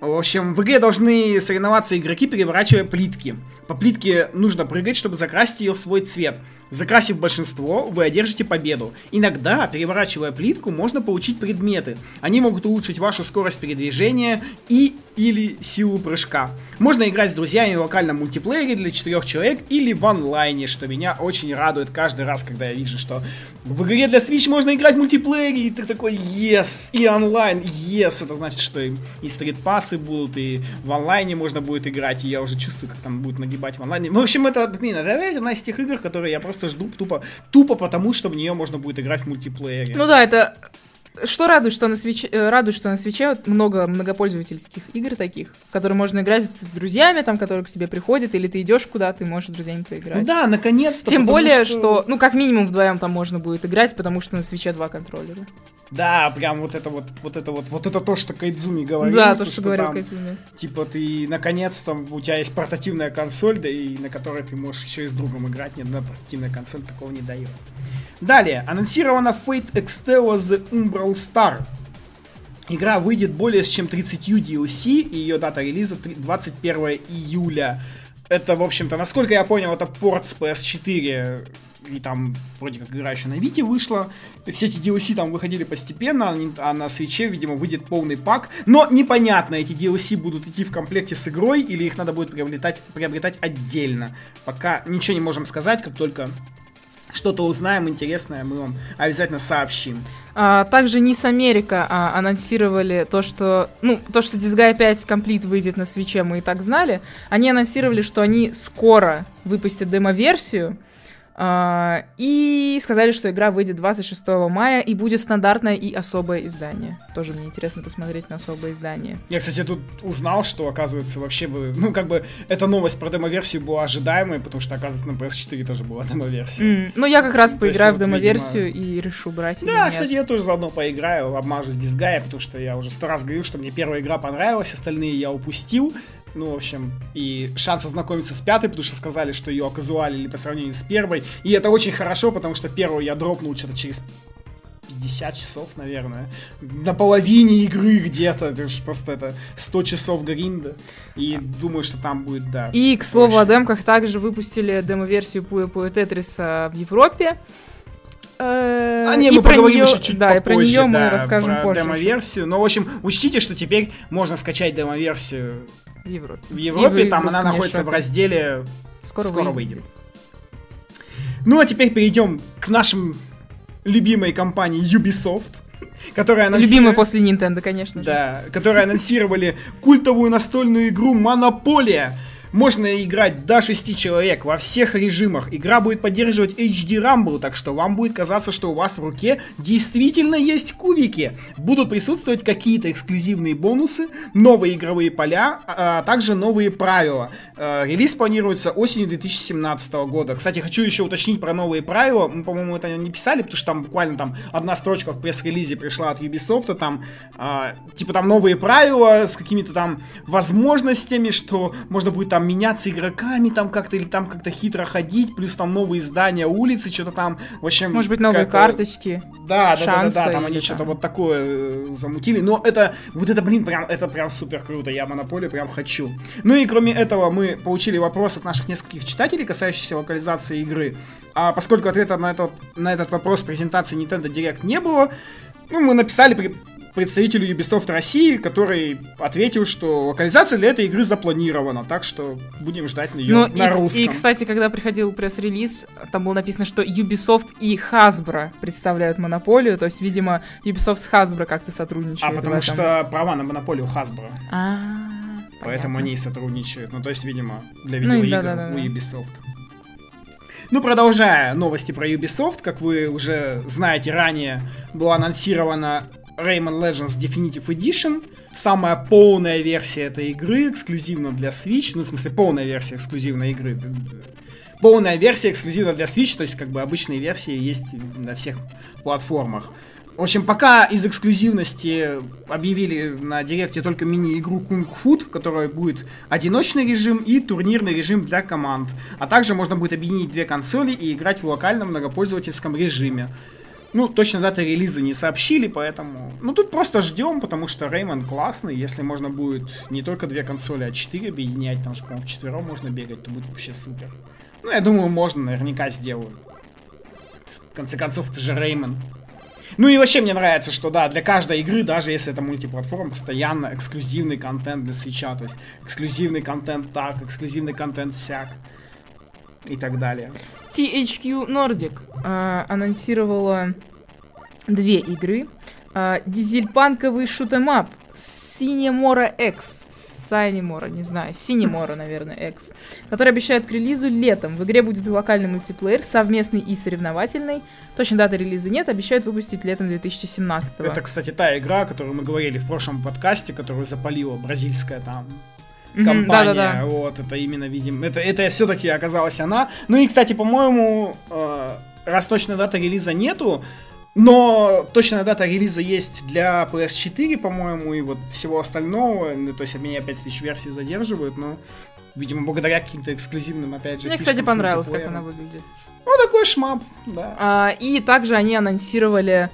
В общем, в игре должны соревноваться игроки, переворачивая плитки. По плитке нужно прыгать, чтобы закрасить ее в свой цвет. Закрасив большинство, вы одержите победу. Иногда, переворачивая плитку, можно получить предметы. Они могут улучшить вашу скорость передвижения и или силу прыжка. Можно играть с друзьями в локальном мультиплеере для четырех человек или в онлайне, что меня очень радует каждый раз, когда я вижу, что в игре для Switch можно играть в мультиплеере, и ты такой, yes, и онлайн, yes, это значит, что и, и стрит-пассы будут, и в онлайне можно будет играть, и я уже чувствую, как там будет нагибать в онлайне. В общем, это, блин, это одна из тех игр, которые я просто жду тупо, тупо потому, что в нее можно будет играть в мультиплеере. Ну да, это... Что радует, что на свече, э, радует, что на свече вот много многопользовательских игр таких, в которые можно играть с друзьями, там, которые к тебе приходят, или ты идешь куда-то и можешь с друзьями поиграть. Ну да, наконец-то. Тем более, что... ну, как минимум вдвоем там можно будет играть, потому что на свече два контроллера. Да, прям вот это вот, вот это вот, вот это то, что Кайдзуми говорил. да, то, что, говорил там, Кайзуми. Типа ты, наконец-то, у тебя есть портативная консоль, да и на которой ты можешь еще и с другом играть. Ни одна портативная консоль такого не дает. Далее, анонсирована Fate Extella The Umbral Star. Игра выйдет более чем 30 DLC, и ее дата релиза три- 21 июля. Это, в общем-то, насколько я понял, это порт с PS4, и там вроде как игра еще на Вите вышла. Все эти DLC там выходили постепенно, а на свече, видимо, выйдет полный пак. Но непонятно, эти DLC будут идти в комплекте с игрой, или их надо будет приобретать, приобретать отдельно. Пока ничего не можем сказать, как только что-то узнаем интересное, мы вам обязательно сообщим. А, также Nis Америка а, анонсировали то, что... Ну, то, что Disgaea 5 Complete выйдет на свече, мы и так знали. Они анонсировали, что они скоро выпустят демо-версию. А, и сказали, что игра выйдет 26 мая и будет стандартное и особое издание. Тоже мне интересно посмотреть на особое издание. Я, кстати, тут узнал, что, оказывается, вообще бы... Ну, как бы, эта новость про демо-версию была ожидаемой, потому что, оказывается, на PS4 тоже была демо-версия. М, Ну, я как раз То есть поиграю в вот, демо-версию и решу брать Да, нет. кстати, я тоже заодно поиграю, обмажу с Дисгая, потому что я уже сто раз говорил, что мне первая игра понравилась, остальные я упустил. Ну, в общем, и шанс ознакомиться с пятой, потому что сказали, что ее оказуалили по сравнению с первой. И это очень хорошо, потому что первую я дропнул что-то через 50 часов, наверное. На половине игры где-то. Просто это 100 часов гринда. И думаю, что там будет, да. И, к слову, проще. о демках также выпустили демо-версию Пуя Пуя Тетриса в Европе. Э, А не, и мы поговорим неё- еще чуть Да, и про попозже, нее мы да, расскажем про позже. демо-версию. Но, в общем, учтите, что теперь можно скачать демо-версию В Европе. в Европе. И в Там она находится в eShop. разделе Скоро, скоро выйдет. выйдет. Ну, а теперь перейдем к нашим любимой компании Ubisoft, которая анонсирует- Любимый после Nintendo, конечно же. Да, которые анонсировали культовую настольную игру Монополия. Можно играть до 6 человек во всех режимах. Игра будет поддерживать HD Rumble, так что вам будет казаться, что у вас в руке действительно есть кубики. Будут присутствовать какие-то эксклюзивные бонусы, новые игровые поля, а также новые правила. Э, релиз планируется осенью 2017 года. Кстати, хочу еще уточнить про новые правила. Мы, по-моему, это не писали, потому что там буквально там одна строчка в пресс-релизе пришла от Ubisoft, там э, типа там новые правила с какими-то там возможностями, что можно будет там меняться игроками там как-то или там как-то хитро ходить, плюс там новые здания, улицы, что-то там, в общем... Может быть, новые карточки. Да, да, да, да, да, там они что-то вот такое э, замутили, но это, вот это, блин, прям, это прям супер круто, я Монополию прям хочу. Ну и кроме этого мы получили вопрос от наших нескольких читателей, касающийся локализации игры. А поскольку ответа на этот, на этот вопрос презентации Nintendo Direct не было, ну, мы написали представителю Ubisoft России, который ответил, что локализация для этой игры запланирована, так что будем ждать ее ну, на и, русском. И, кстати, когда приходил пресс-релиз, там было написано, что Ubisoft и Hasbro представляют монополию, то есть, видимо, Ubisoft с Hasbro как-то сотрудничают. А потому что права на монополию Hasbro. А, Поэтому понятно. они и сотрудничают. Ну, то есть, видимо, для Ну видеоигр да-да-да-да. у Ubisoft. Ну, продолжая новости про Ubisoft, как вы уже знаете, ранее была анонсирована Rayman Legends Definitive Edition, самая полная версия этой игры, эксклюзивно для Switch, ну, в смысле, полная версия эксклюзивной игры. Полная версия эксклюзивно для Switch, то есть, как бы, обычные версии есть на всех платформах. В общем, пока из эксклюзивности объявили на директе только мини-игру Kung Food, в которой будет одиночный режим и турнирный режим для команд. А также можно будет объединить две консоли и играть в локальном многопользовательском режиме. Ну, точно даты релиза не сообщили, поэтому... Ну, тут просто ждем, потому что Реймон классный. Если можно будет не только две консоли, а четыре объединять, там же, по-моему, вчетвером можно бегать, то будет вообще супер. Ну, я думаю, можно, наверняка сделают. В конце концов, это же Реймон. Ну и вообще мне нравится, что да, для каждой игры, даже если это мультиплатформа, постоянно эксклюзивный контент для свеча. То есть эксклюзивный контент так, эксклюзивный контент сяк. И так далее. THQ Nordic э, анонсировала две игры. Э, дизельпанковый шутемап Синемора X. Сайнимора, не знаю, Синемора, наверное, X. Который обещают к релизу летом. В игре будет локальный мультиплеер, совместный и соревновательный. Точно даты релиза нет, обещают выпустить летом 2017 Это, кстати, та игра, о которой мы говорили в прошлом подкасте, которую запалила бразильская там компания. да-да-да. Вот, это именно, видим, это, это все-таки оказалась она. Ну и, кстати, по-моему, э, раз точной даты релиза нету, но точная дата релиза есть для PS4, по-моему, и вот всего остального. Ну, то есть они опять Switch-версию задерживают, но, видимо, благодаря каким-то эксклюзивным, опять же, Мне, кстати, понравилось, как она выглядит. Ну, такой шмап, да. А, и также они анонсировали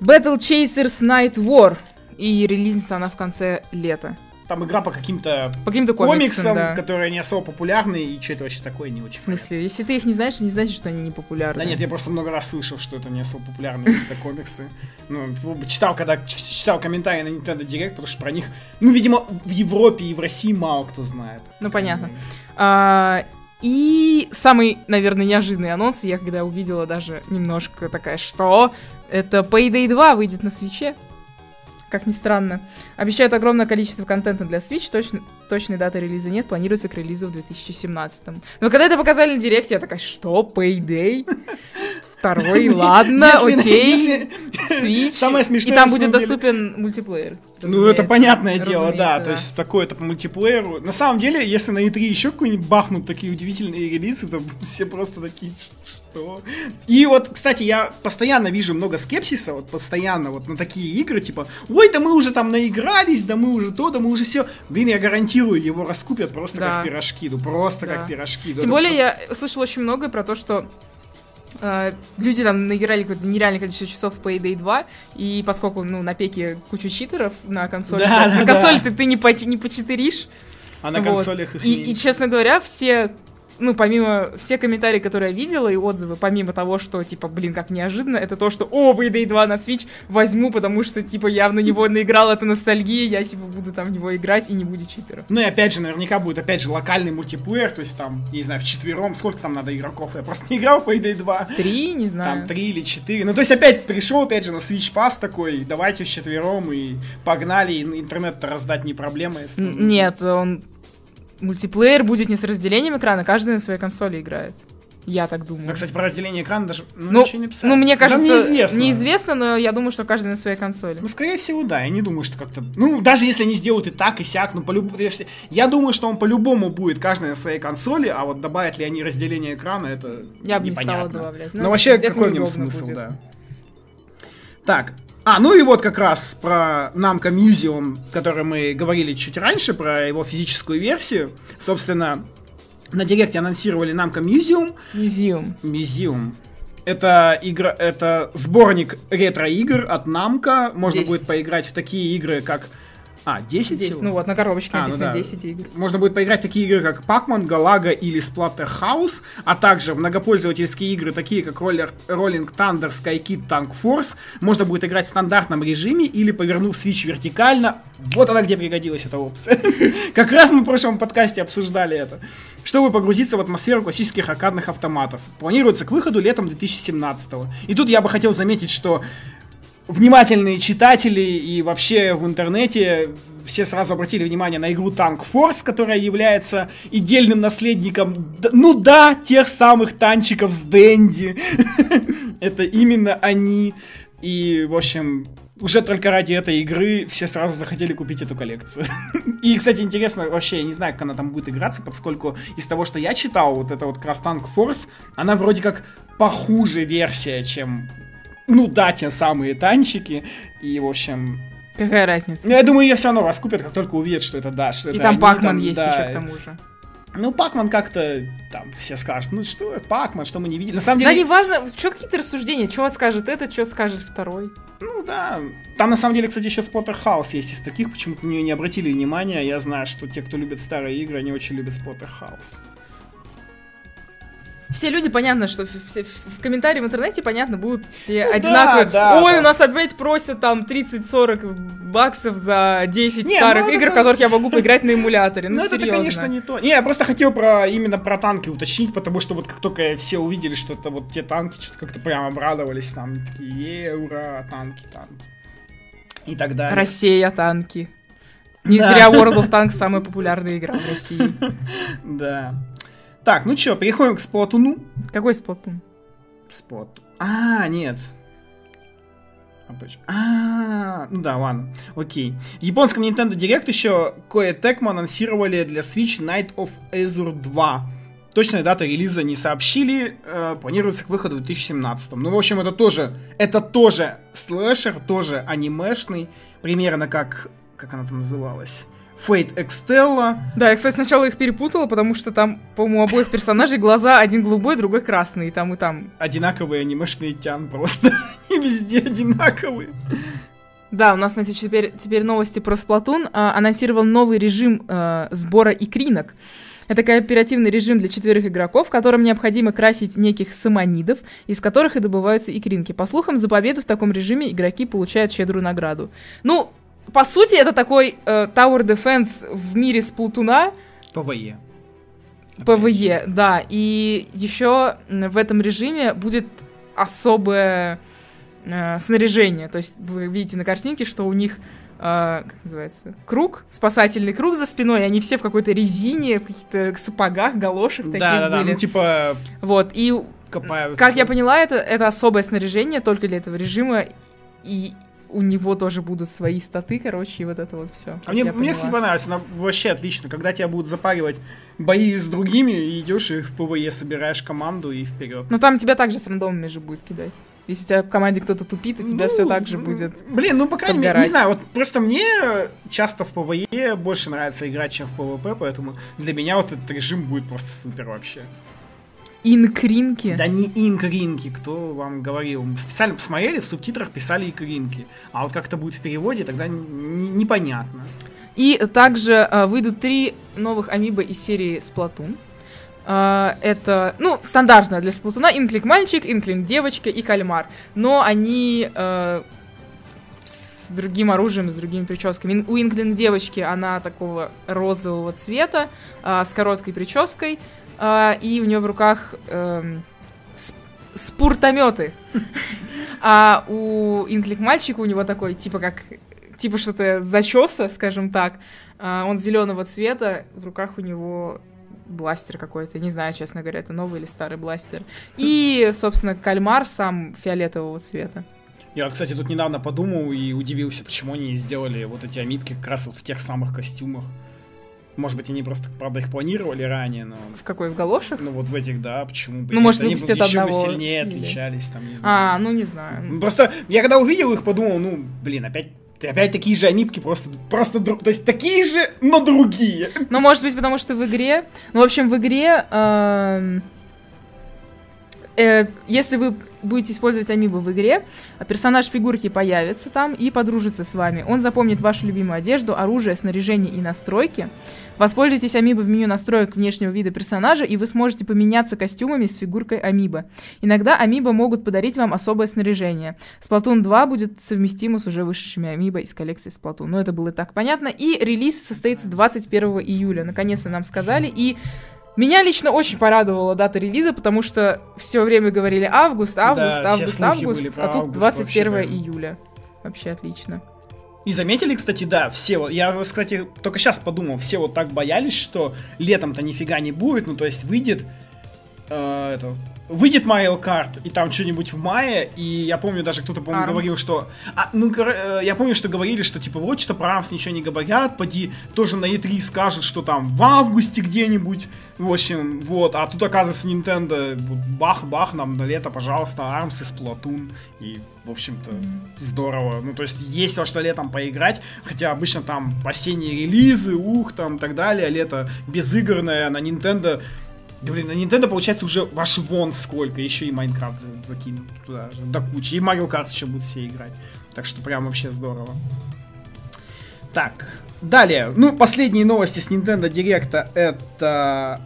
Battle Chasers Night War. И релизница она в конце лета. Там игра по каким-то По каким-то комиксам, комиксам, да. которые не особо популярны, и что это вообще такое, не очень В смысле, если ты их не знаешь, не значит, что они не популярны. Да нет, я просто много раз слышал, что это не особо популярные какие-то комиксы. Ну, читал, когда читал комментарии на Nintendo Direct, потому что про них, ну, видимо, в Европе и в России мало кто знает. Ну, понятно. А, и самый, наверное, неожиданный анонс, я когда увидела даже немножко такая, что это Payday 2 выйдет на свече. Как ни странно. Обещают огромное количество контента для Switch, точно, точной даты релиза нет, планируется к релизу в 2017. Но когда это показали на директе, я такая, что, Payday? Второй, ладно, окей. Switch. И там будет доступен мультиплеер. Ну, это понятное дело, да. То есть, такое-то по мультиплееру. На самом деле, если на E3 еще какой-нибудь бахнут такие удивительные релизы, то все просто такие, что? И вот, кстати, я постоянно вижу много скепсиса, вот постоянно вот на такие игры, типа, ой, да мы уже там наигрались, да мы уже то, да мы уже все. Блин, я гарантирую, его раскупят просто Да. как пирожки, ну просто Да. как пирожки. Тем более я слышала очень многое про то, что э, люди там наиграли какое-то нереальное количество часов в Payday 2, и поскольку, ну, на пеке куча читеров на консоли, Да, да, на да. консоли ты, ты не, по, не почитеришь. А на Вот. консолях их И, не- и, честно говоря, все, ну, помимо, все комментарии, которые я видела, и отзывы, помимо того, что, типа, блин, как неожиданно, это то, что, о, Payday 2 на Switch возьму, потому что, типа, я на него наиграл, это ностальгия, я, типа, буду там в него играть и не буду читеров. Ну и опять же, наверняка будет опять же локальный мультиплеер, то есть там, не знаю, в четвером, сколько там надо игроков, я просто не играл в Payday 2. Три, не знаю. Там три или четыре. Ну, то есть опять пришел, опять же, на Switch Pass такой, давайте вчетвером и погнали, интернет-то раздать не проблема, если... Нет, он мультиплеер будет не с разделением экрана, каждый на своей консоли играет. Я так думаю. Да, кстати, про разделение экрана даже ну, Ну, ничего не писали. Ну, мне кажется, неизвестно. неизвестно, но я думаю, что каждый на своей консоли. Ну, скорее всего, да. Я не думаю, что как-то... Ну, даже если они сделают и так, и сяк, ну, по если... Я думаю, что он по-любому будет каждый на своей консоли, а вот добавят ли они разделение экрана, это Я бы не стала добавлять. Ну, вообще, это какой в нем смысл, будет. да. Так, а, ну и вот как раз про Namco Museum, который мы говорили чуть раньше, про его физическую версию. Собственно, на Директе анонсировали Namco Museum, Museum. Museum. Это игра, это сборник ретро-игр от Namco. Можно 10. будет поиграть в такие игры, как... А, 10 Здесь, всего? ну вот, на коробочке А, ну написано да. 10 игр. Можно будет поиграть такие игры, как Pac-Man, Galaga или Splatterhouse, а также многопользовательские игры, такие как Roller, Rolling Thunder, SkyKid, Tank Force. Можно будет играть в стандартном режиме или повернув Switch вертикально. Вот она где пригодилась эта опция. Как раз мы в прошлом подкасте обсуждали это. Чтобы погрузиться в атмосферу классических аркадных автоматов. Планируется к выходу летом 2017 И тут я бы хотел заметить, что внимательные читатели и вообще в интернете все сразу обратили внимание на игру Tank Force, которая является идельным наследником, ну да, тех самых танчиков с Дэнди. Это именно они. И, в общем, уже только ради этой игры все сразу захотели купить эту коллекцию. И, кстати, интересно, вообще, я не знаю, как она там будет играться, поскольку из того, что я читал, вот это вот Tank Force, она вроде как похуже версия, чем ну да, те самые танчики. И, в общем, Какая разница? ну, я думаю, ее все равно раскупят, как только увидят, что это да, что И это там они, Пакман есть да. еще к тому же. Ну, Пакман как-то, там, все скажут, ну что, Пакман, что мы не видели. На самом Да деле, не важно, что какие-то рассуждения, что скажет этот, что скажет второй. ну да. Там, на самом деле, кстати, еще Splatterhouse есть из таких, почему-то на нее не обратили внимания. Я знаю, что те, кто любит старые игры, они очень любят Splatterhouse. Все люди, понятно, что в- все- в комментарии в интернете, понятно, будут все Ну да, одинаковые. да, Ой, да. у нас опять просят там 30-40 баксов за 10 Не, старых ну это игр, в как- которых я могу поиграть на эмуляторе. Ну, Ну, это, серьезно. конечно, не то. Не, я просто хотел про именно про танки уточнить, потому что вот как только все увидели, что это вот те танки, что-то как-то прям обрадовались, там такие, е, ура, танки, танки. И так далее. Россия, танки. Не Да. зря World of Tanks самая популярная игра в России. Да. Так, ну что, переходим к Сплатуну. Какой сплатун? Сплату. А, нет. А, ну да, ладно. Окей. В японском Nintendo Direct еще Koei Tecmo анонсировали для Switch Night of Azure 2. Точная дата релиза не сообщили, э, планируется к выходу в 2017. Ну, в общем, это тоже, это тоже слэшер, тоже анимешный, примерно как, как она там называлась, Fate Extella. Да, я, кстати, сначала их перепутала, потому что там, по-моему, обоих персонажей глаза один голубой, другой красный, и там, и там. Одинаковые анимешные тян просто. И везде одинаковые. Да, у нас, значит, теперь, теперь новости про Splatoon. А, анонсировал новый режим э, сбора икринок. Это кооперативный режим для четверых игроков, в котором необходимо красить неких салмонидов, из которых и добываются икринки. По слухам, за победу в таком режиме игроки получают щедрую награду. Ну, по сути, это такой э, Tower Defense в мире Splatoon а, PvE. PvE, да. И еще в этом режиме будет особое э, снаряжение. То есть вы видите на картинке, что у них э, как называется, круг, спасательный круг за спиной, и они все в какой-то резине, в каких-то сапогах, галошах таких Да, да, да. были. Ну, типа, Вот, и копаются. как я поняла, это, это особое снаряжение только для этого режима, и у него тоже будут свои статы, короче, и вот это вот все. А мне, мне, кстати, понравилось, она вообще отлично, когда тебя будут запаривать бои с другими, и идешь и в PvE собираешь команду и вперед. Но там тебя также с рандомами же будет кидать. Если у тебя в команде кто-то тупит, у тебя Ну, все так же будет. Блин, ну, по крайней мере, не знаю, вот просто мне часто в PvE больше нравится играть, чем в PvP, поэтому для меня вот этот режим будет просто супер вообще. Инкринки. Да не инкринки, кто вам говорил. Специально посмотрели, в субтитрах писали икринки. А вот как это будет в переводе, тогда непонятно. И также э, выйдут три новых amiibo из серии Splatoon. Э, это, ну, стандартно для Сплатуна. Инклик мальчик, Инклик девочка и кальмар. Но они э, с другим оружием, с другими прическами. Ин- У Инклинг девочки она такого розового цвета, э, с короткой прической. Э, и у нее в руках эм, сп- спуртометы. А у Инклик мальчика у него такой, типа как типа что-то зачеса, скажем так. А, он зеленого цвета, в руках у него бластер какой-то, не знаю, честно говоря, это новый или старый бластер. И, собственно, кальмар сам фиолетового цвета. Я, кстати, тут недавно подумал и удивился, почему они сделали вот эти амипки как раз вот в тех самых костюмах. Может быть, они просто, правда, их планировали ранее, но... В какой, в галошах? Ну, вот в этих, да, почему бы... Ну, может, они выпустят еще одного бы сильнее или- отличались, там, не знаю. А, ну не знаю. Просто я когда увидел их, подумал, ну, блин, опять Опять такие же амипки, просто, просто, дру- то есть такие же, но другие. Ну, может быть, потому что в игре... Ну, в общем, в игре... эм, э, если вы будете использовать амибо в игре, персонаж фигурки появится там и подружится с вами. Он запомнит вашу любимую одежду, оружие, снаряжение и настройки. Воспользуйтесь амибо в меню настроек внешнего вида персонажа, и вы сможете поменяться костюмами с фигуркой амибо. Иногда амибо могут подарить вам особое снаряжение. Splatoon 2 будет совместимо с уже вышедшими амибо из коллекции Splatoon. Ну, это было и так понятно. И релиз состоится 21 июля. Наконец-то нам сказали. И меня лично очень порадовала дата релиза, потому что все время говорили август, август, Да, август, август, а тут август 21 вообще, июля. Вообще отлично. И заметили, кстати, да, все вот, я, кстати, только сейчас подумал, все вот так боялись, что летом-то нифига не будет, ну, то есть выйдет, э, этот, выйдет Mario Kart, и там что-нибудь в мае, и я помню, даже кто-то, по-моему, Arms. говорил, что, а, ну, э, я помню, что говорили, что, типа, вот, что про Армс ничего не говорят, поди, тоже на E3 скажут, что там в августе где-нибудь, в общем, вот, а тут, оказывается, Nintendo, бах-бах, нам на лето, пожалуйста, Армс и Splatoon, и, в общем-то, здорово. Ну, то есть, есть во что летом поиграть, хотя обычно там осенние релизы, ух, там, так далее, лето безыгрное, на Nintendo... Блин, на Nintendo, получается, уже ваш вон сколько, еще и Майнкрафт за- закинут туда же, до кучи, и Марио Карт еще будут все играть. Так что прям вообще здорово. Так, далее. Ну, последние новости с Nintendo Direct это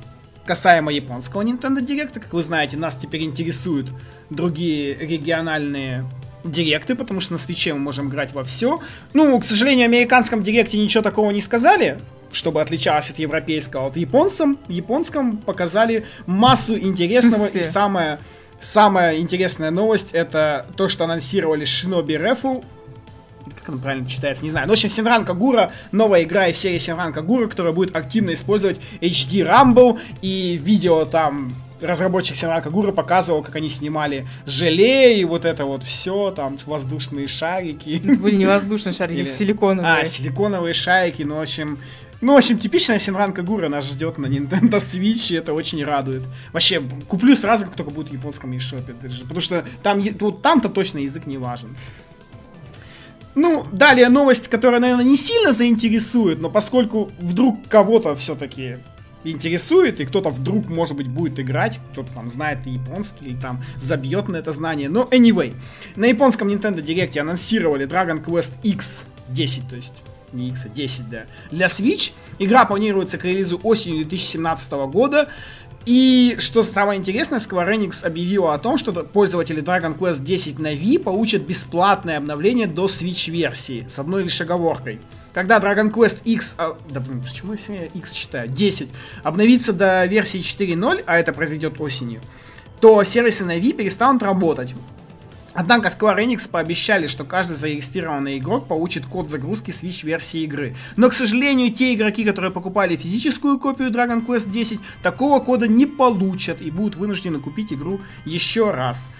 касаемо японского Nintendo Direct. Как вы знаете, нас теперь интересуют другие региональные директы, потому что на свече мы можем играть во все. Ну, к сожалению, в американском директе ничего такого не сказали, чтобы отличалось от европейского. Вот в японцам, японском показали массу интересного и Все. самое Самая интересная новость это то, что анонсировали Shinobi Refu. Как она правильно читается, не знаю. Ну, в общем, Синран Кагура, новая игра из серии Синран Кагура, которая будет активно использовать HD Rumble. И видео там разработчик Синран Кагура показывал, как они снимали желе и вот это вот все, там воздушные шарики. Это были не воздушные шарики, Или- силиконовые. А, силиконовые шарики, ну, в общем... Ну, в общем, типичная Синран Кагура нас ждет на Nintendo Switch, и это очень радует. Вообще, куплю сразу, как только будет в японском eShop, потому что там, тут, там-то точно язык не важен. Ну, далее новость, которая, наверное, не сильно заинтересует, но поскольку вдруг кого-то все-таки интересует, и кто-то вдруг, может быть, будет играть, кто-то там знает японский, или там забьет на это знание. Но, anyway, на японском Nintendo Direct анонсировали Dragon Quest X 10, то есть не X, а 10, да, для Switch. Игра планируется к релизу осенью 2017 года. И что самое интересное, Square Enix объявила о том, что пользователи Dragon Quest 10 на Wii получат бесплатное обновление до Switch-версии с одной лишь оговоркой. Когда Dragon Quest X, а, да блин, почему я все X читаю, 10, обновится до версии 4.0, а это произойдет осенью, то сервисы на Wii перестанут работать. Однако Square Enix пообещали, что каждый зарегистрированный игрок получит код загрузки Switch-версии игры. Но, к сожалению, те игроки, которые покупали физическую копию Dragon Quest 10, такого кода не получат и будут вынуждены купить игру еще раз.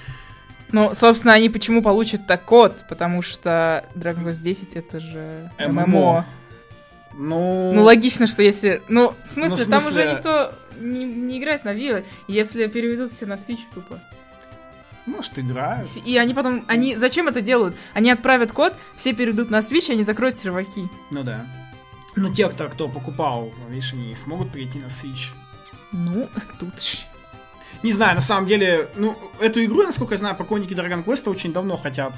Ну, собственно, они почему получат так код? Потому что Dragon Quest 10 это же ММО. ММО. Ну, Ну, логично, что если... Ну, в смысле, Ну, в там смысле- уже никто не, не играет на Wii, если переведут все на Switch тупо. Может, играют. И они потом... Они зачем это делают? Они отправят код, все перейдут на Switch, они закроют серваки. Ну да. Ну, те, кто, кто покупал, видишь, они не смогут перейти на Switch. Ну, тут ж. Не знаю, на самом деле, ну, эту игру, насколько я знаю, поклонники Dragon Quest очень давно хотят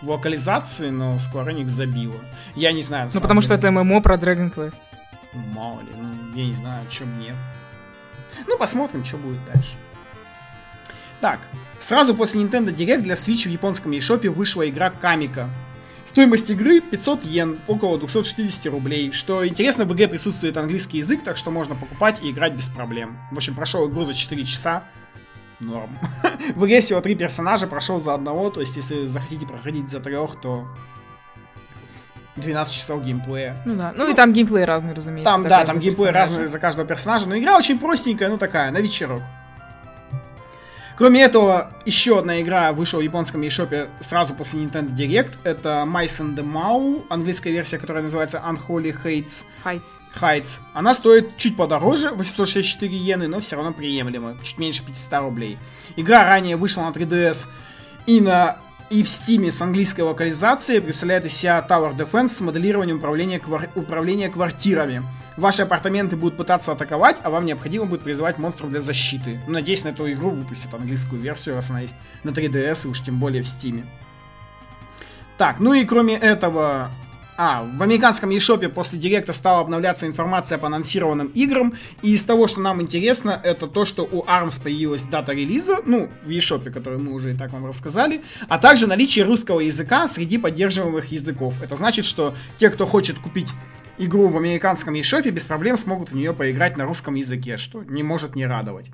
в локализации, но Square Enix забила. Я не знаю. на Ну, потому что деле. это ММО про Dragon Quest. Мало ли, ну, я не знаю, о чем нет. Ну, посмотрим, что будет дальше. Так, сразу после Nintendo Direct для Switch в японском eShop вышла игра Камика. Стоимость игры 500 йен, около 260 рублей. Что интересно, в игре присутствует английский язык, так что можно покупать и играть без проблем. В общем, прошел игру за 4 часа. Норм. в игре всего три персонажа, прошел за одного, то есть если захотите проходить за трех, то 12 часов геймплея. Ну да. Ну, и там геймплей разный, разумеется. Там, да, там геймплей персонажа. разный за каждого персонажа, но игра очень простенькая, ну такая, на вечерок. Кроме этого, еще одна игра вышла в японском eShop сразу после Nintendo Direct. Это Mice and the Mau, английская версия, которая называется Unholy Hates. Heights. Heights. Она стоит чуть подороже, 864 иены, но все равно приемлемо, чуть меньше 500 рублей. Игра ранее вышла на 3DS и на и в Steam с английской локализацией представляет из себя Tower Defense с моделированием управления, квар- управления квартирами. Ваши апартаменты будут пытаться атаковать, а вам необходимо будет призывать монстров для защиты. Ну, Надеюсь, на эту игру выпустят английскую версию, раз она есть на 3DS и уж тем более в Steam. Так, ну и кроме этого, а, в американском eShop после директа стала обновляться информация по анонсированным играм, и из того, что нам интересно, это то, что у ARMS появилась дата релиза, ну, в eShop, который мы уже и так вам рассказали, а также наличие русского языка среди поддерживаемых языков. Это значит, что те, кто хочет купить игру в американском eShop, без проблем смогут в нее поиграть на русском языке, что не может не радовать.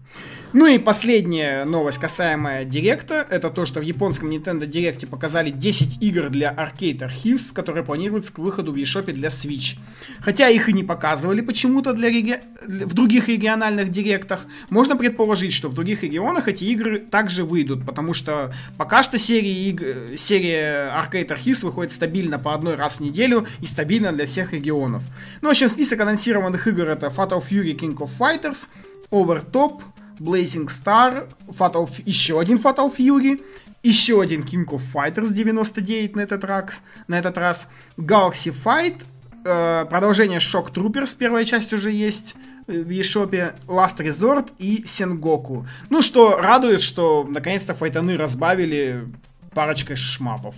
Ну и последняя новость, касаемая Директа, это то, что в японском Nintendo Direct показали 10 игр для Arcade Archives, которые планируются к выходу в eShop для Switch. Хотя их и не показывали почему-то для реги- в других региональных директах, можно предположить, что в других регионах эти игры также выйдут, потому что пока что серия, иг- серия Arcade Archives выходит стабильно по одной раз в неделю и стабильно для всех регионов. Ну, в общем, список анонсированных игр это Fatal Fury King of Fighters, Overtop, Blazing Star, Fatal, еще один Fatal Fury, еще один King of Fighters 99 на этот раз, на этот раз Galaxy Fight, э, продолжение Shock Troopers, первая часть уже есть э, в eShop, Last Resort и Сенгоку. Ну что, радует, что наконец-то файтаны разбавили парочкой шмапов.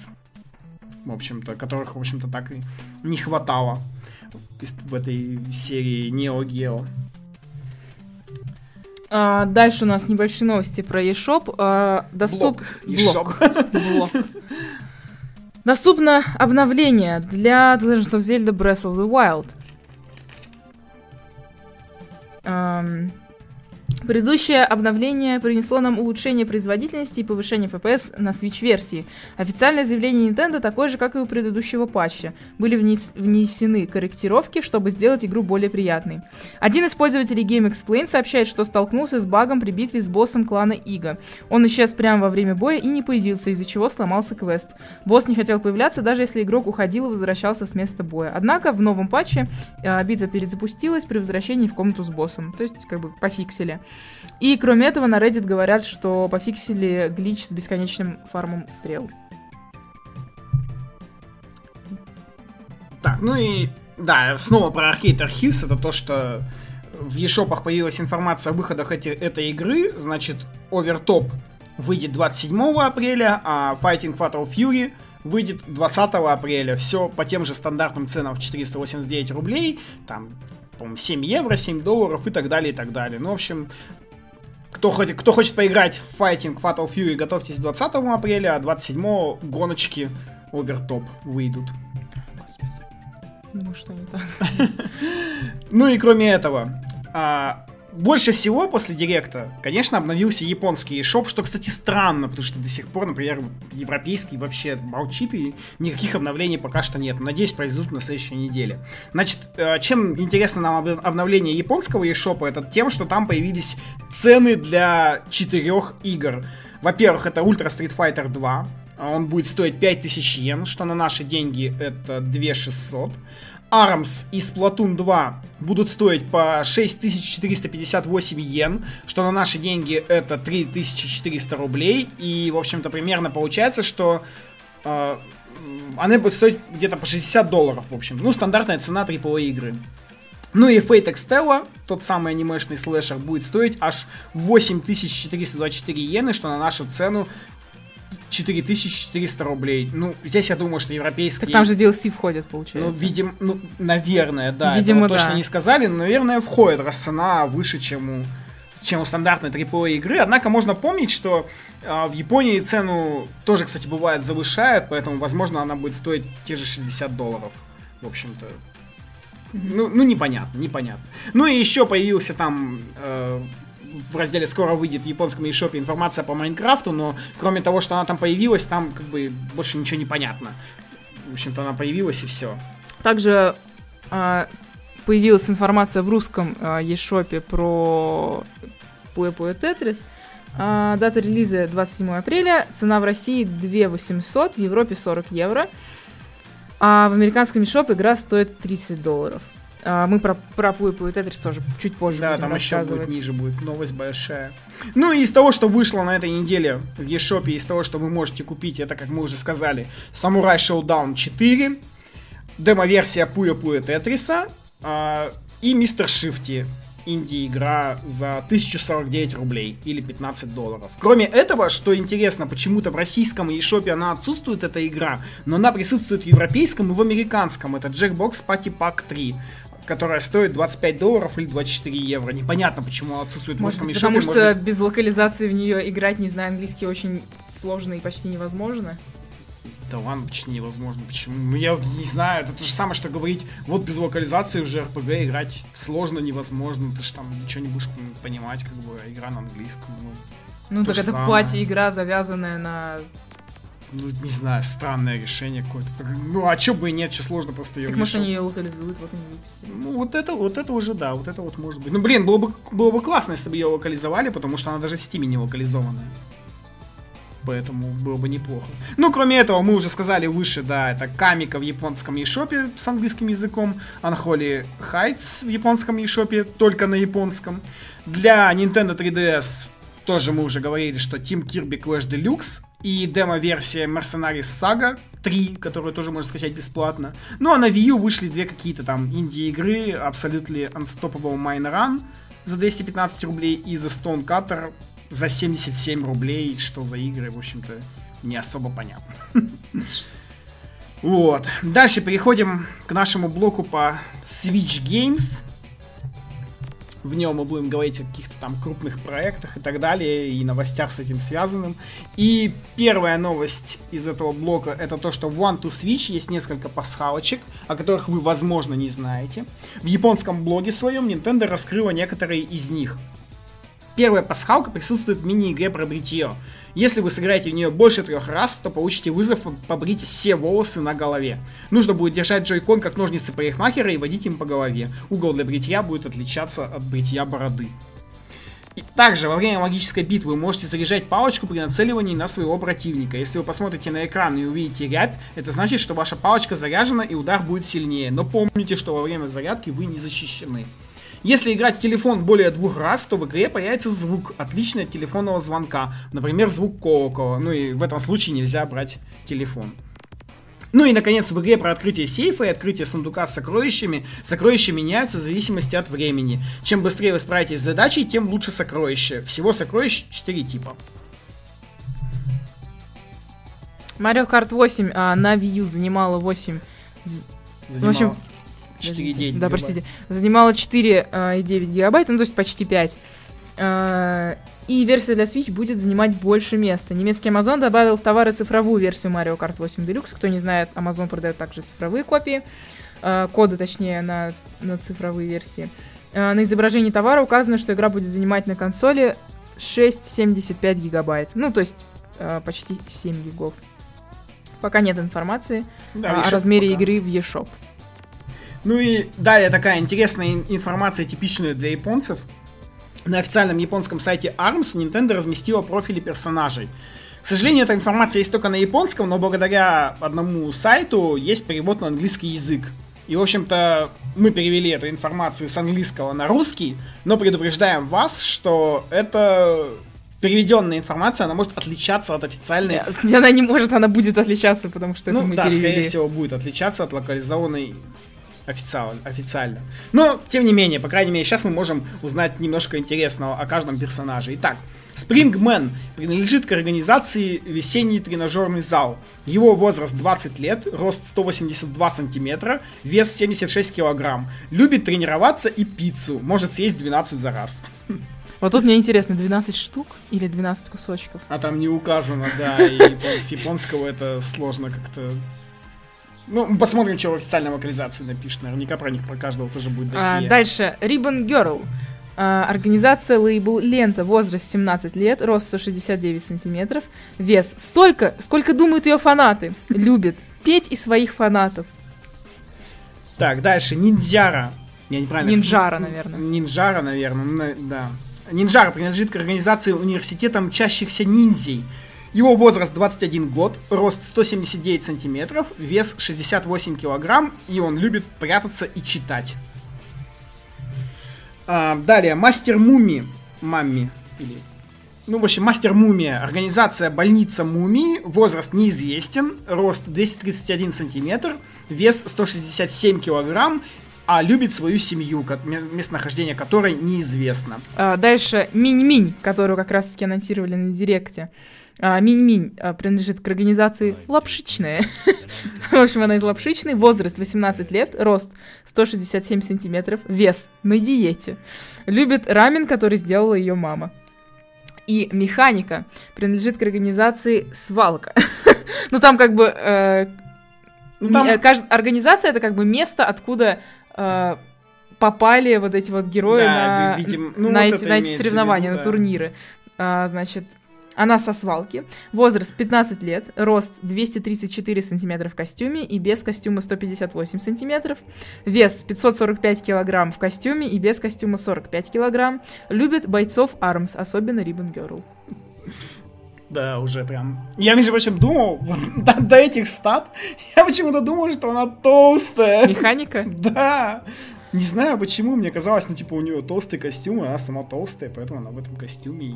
В общем-то, которых, в общем-то, так и не хватало в этой серии Neo Geo. А, дальше у нас небольшие новости про eShop. А, доступ... Блок. Блок. Доступно обновление для The Legend of Zelda Breath of the Wild. Предыдущее обновление принесло нам улучшение производительности и повышение FPS на Switch-версии. Официальное заявление Nintendo такое же, как и у предыдущего патча. Были внес- внесены корректировки, чтобы сделать игру более приятной. Один из пользователей Game Explain сообщает, что столкнулся с багом при битве с боссом клана Ига. Он исчез прямо во время боя и не появился, из-за чего сломался квест. Босс не хотел появляться, даже если игрок уходил и возвращался с места боя. Однако в новом патче э, битва перезапустилась при возвращении в комнату с боссом. То есть, как бы, пофиксили. И кроме этого, на Reddit говорят, что пофиксили глич с бесконечным фармом стрел. Так, ну и да, снова про Arcade Archives, это то, что в eShop'ах появилась информация о выходах эти, этой игры, значит, Overtop выйдет 27 апреля, а Fighting Fatal Fury выйдет 20 апреля. Все по тем же стандартным ценам в 489 рублей, там, по-моему, 7 евро, 7 долларов и так далее, и так далее. Ну, в общем, кто, хочет, кто хочет поиграть в Fighting Fatal Fury, готовьтесь 20 апреля, а 27 гоночки Overtop выйдут. Господи. Думаю, что не так. Ну и кроме этого, а, больше всего после Директа, конечно, обновился японский шоп, что, кстати, странно, потому что до сих пор, например, европейский вообще молчит и никаких обновлений пока что нет. Надеюсь, произойдут на следующей неделе. Значит, э, чем интересно нам об- обновление японского eShop, это тем, что там появились цены для четырех игр. Во-первых, это Ultra Street Fighter 2. Он будет стоить 5000 йен, что на наши деньги это 2600. ARMS и Splatoon 2 будут стоить по 6458 йен, что на наши деньги это 3400 рублей. И, в общем-то, примерно получается, что э, она будет стоить где-то по 60 долларов, в общем. Ну, стандартная цена AAA игры. Ну и Fate Extella, тот самый анимешный слэшер, будет стоить аж 8424 йены, что на нашу цену 4400 рублей. Ну, здесь я думаю, что европейские... Так там же DLC входит, получается. Ну, видим, ну, наверное, да. Видимо, Этого точно да. не сказали, но, наверное, входит, раз цена выше, чем у чем у стандартной AAA игры. Однако можно помнить, что а, в Японии цену тоже, кстати, бывает завышают, поэтому, возможно, она будет стоить те же 60 долларов. В общем-то. Ну, ну, непонятно, непонятно. Ну и еще появился там э, в разделе скоро выйдет в японском eShop информация по Майнкрафту, но кроме того, что она там появилась, там как бы больше ничего не понятно. В общем-то, она появилась и все. Также а, появилась информация в русском а, eShop про Пуэ-Пуэ Тетрис. А, дата релиза 27 апреля. Цена в России 2 800, в Европе 40 евро. А в американском eShop игра стоит 30 долларов. А, мы про, про Пуэ-Пуэ Тетрис тоже чуть позже Да, там еще будет ниже будет новость большая. Ну и из того, что вышло на этой неделе в eShop, из того, что вы можете купить, это, как мы уже сказали, Samurai Showdown 4, демо-версия Пуя Пуя Тетриса а, и Мистер Шифти. Инди-игра за 1049 рублей или 15 долларов. Кроме этого, что интересно, почему-то в российском eShop она отсутствует, эта игра, но она присутствует в европейском и в американском. Это Jackbox Party Pack 3 которая стоит 25 долларов или 24 евро. Непонятно, почему она отсутствует в Может русском быть, потому может что быть, без локализации в нее играть, не зная английский, очень сложно и почти невозможно. Да ладно, почти невозможно. Почему? Ну я вот не знаю, это то же самое, что говорить, вот без локализации уже RPG играть сложно, невозможно. Ты же там ничего не будешь понимать, как бы, игра на английском. Ну, Ну, так это самое. пати-игра, завязанная на... ну, не знаю, странное решение какое-то. Ну, а чё бы и нет, что сложно просто ее Так, может, они ее локализуют, вот они выпустили. Ну, вот это, вот это уже да, вот это вот может быть. Ну, блин, было бы, было бы классно, если бы ее локализовали, потому что она даже в стиме не локализованная. Поэтому было бы неплохо. Ну, кроме этого, мы уже сказали выше, да, это Камика в японском eShop с английским языком, Unholy Heights в японском eShop, только на японском. Для Nintendo 3DS тоже мы уже говорили, что Team Kirby Clash Deluxe и демо-версия Mercenaries Saga 3, которую тоже можно скачать бесплатно. Ну а на Wii U вышли две какие-то там инди-игры, Absolutely Unstoppable Mine Run за 215 рублей и The Stone Cutter за 77 рублей. Что за игры, в общем-то, не особо понятно. Вот. Дальше переходим к нашему блоку по Switch Games. В нем мы будем говорить о каких-то там крупных проектах и так далее, и новостях с этим связанным. И первая новость из этого блока это то, что в One to Switch есть несколько пасхалочек, о которых вы, возможно, не знаете. В японском блоге своем Nintendo раскрыла некоторые из них. Первая пасхалка присутствует в мини-игре про бритье. Если вы сыграете в нее больше трех раз, то получите вызов побрить все волосы на голове. Нужно будет держать джойкон как ножницы парикмахера и водить им по голове. Угол для бритья будет отличаться от бритья бороды. И также во время магической битвы вы можете заряжать палочку при нацеливании на своего противника. Если вы посмотрите на экран и увидите рябь, это значит, что ваша палочка заряжена и удар будет сильнее. Но помните, что во время зарядки вы не защищены. Если играть в телефон более двух раз, то в игре появится звук, отличный от телефонного звонка. Например, звук колокола. Ну и в этом случае нельзя брать телефон. Ну и, наконец, в игре про открытие сейфа и открытие сундука с сокровищами, сокровища меняются в зависимости от времени. Чем быстрее вы справитесь с задачей, тем лучше сокровище. Всего сокровищ 4 типа. Mario Kart 8 а, на Wii U занимала 8... з- Занимало общем, 4,9 Да, простите. Занимала 4,9 гигабайта, ну то есть почти 5. А, И версия для Switch будет занимать больше места. Немецкий Amazon добавил в товары цифровую версию Mario Kart 8 Deluxe. Кто не знает, Amazon продает также цифровые копии. а, Коды, точнее, на, на цифровые версии. А, На изображении товара указано, что игра будет занимать на консоли 6,75 гигабайт. Ну, то есть а, почти 7 гигов. Пока нет информации Да, а, о размере пока. игры в eShop. Ну и далее такая интересная ин- информация, типичная для японцев. На официальном японском сайте ARMS Nintendo разместила профили персонажей. К сожалению, эта информация есть только на японском, но благодаря одному сайту есть перевод на английский язык. И, в общем-то, мы перевели эту информацию с английского на русский, но предупреждаем вас, что это переведенная информация, она может отличаться от официальной И Она не может, она будет отличаться, потому что это ну мы да, перевели. скорее всего, будет отличаться от локализованной официально, официально. Но, тем не менее, по крайней мере, сейчас мы можем узнать немножко интересного о каждом персонаже. Итак, Спрингмен принадлежит к организации «Весенний тренажерный зал». Его возраст 20 лет, рост 182 сантиметра, вес 76 килограмм. Любит тренироваться и пиццу, может съесть 12 за раз. Вот тут мне интересно, 12 штук или 12 кусочков? А там не указано, да, и с японского это сложно как-то... Ну, посмотрим, что в официальной локализации напишет. Наверняка про них, про каждого тоже будет А, досье. дальше, Ribbon Girl. А, организация лейбл Лента, возраст 17 лет, рост 169 сантиметров, вес столько, сколько думают ее фанаты. Любит петь и своих фанатов. Так, дальше. Ниндзяра. Я неправильно... Нинджара, наверное. Нинджара, наверное. на- Да. Нинджара принадлежит к организации университетом чащихся ниндзей. Его возраст 21 год, рост 179 сантиметров, вес 68 килограмм, и он любит прятаться и читать. А, далее, мастер муми. Мамми. Или... Ну, в общем, мастер мумия. Организация больница мумии. Возраст неизвестен. Рост 231 сантиметр. Вес 167 килограмм. А любит свою семью, местонахождение которой неизвестно. А, Дальше Минь-Минь, которую как раз-таки анонсировали на Директе. А, Минь-Минь а, принадлежит к организации Лапшичная. В общем, она из Лапшичной. Возраст 18 лет, рост 167 сантиметров, вес на диете. Любит рамен, который сделала ее мама. И механика принадлежит к организации Свалка. Ну, там как бы... э, Ну, там- э, Организация это как бы место, откуда э, попали вот эти вот герои Да, на, ну, на вот эти, на соревнования, виду, на да. турниры. А, значит, она со свалки. Возраст 15 лет, рост 234 сантиметра в костюме и без костюма 158 сантиметров. Вес 545 килограмм в костюме и без костюма 45 килограмм. Любит бойцов Армс, особенно Ribbon Girl. Да, уже прям. Я, между прочим, думал, до, до этих стат, я почему-то думал, что она толстая. Механика? Да. Не знаю почему, мне казалось, ну, типа, у нее толстый костюм, и она сама толстая, поэтому она в этом костюме. и-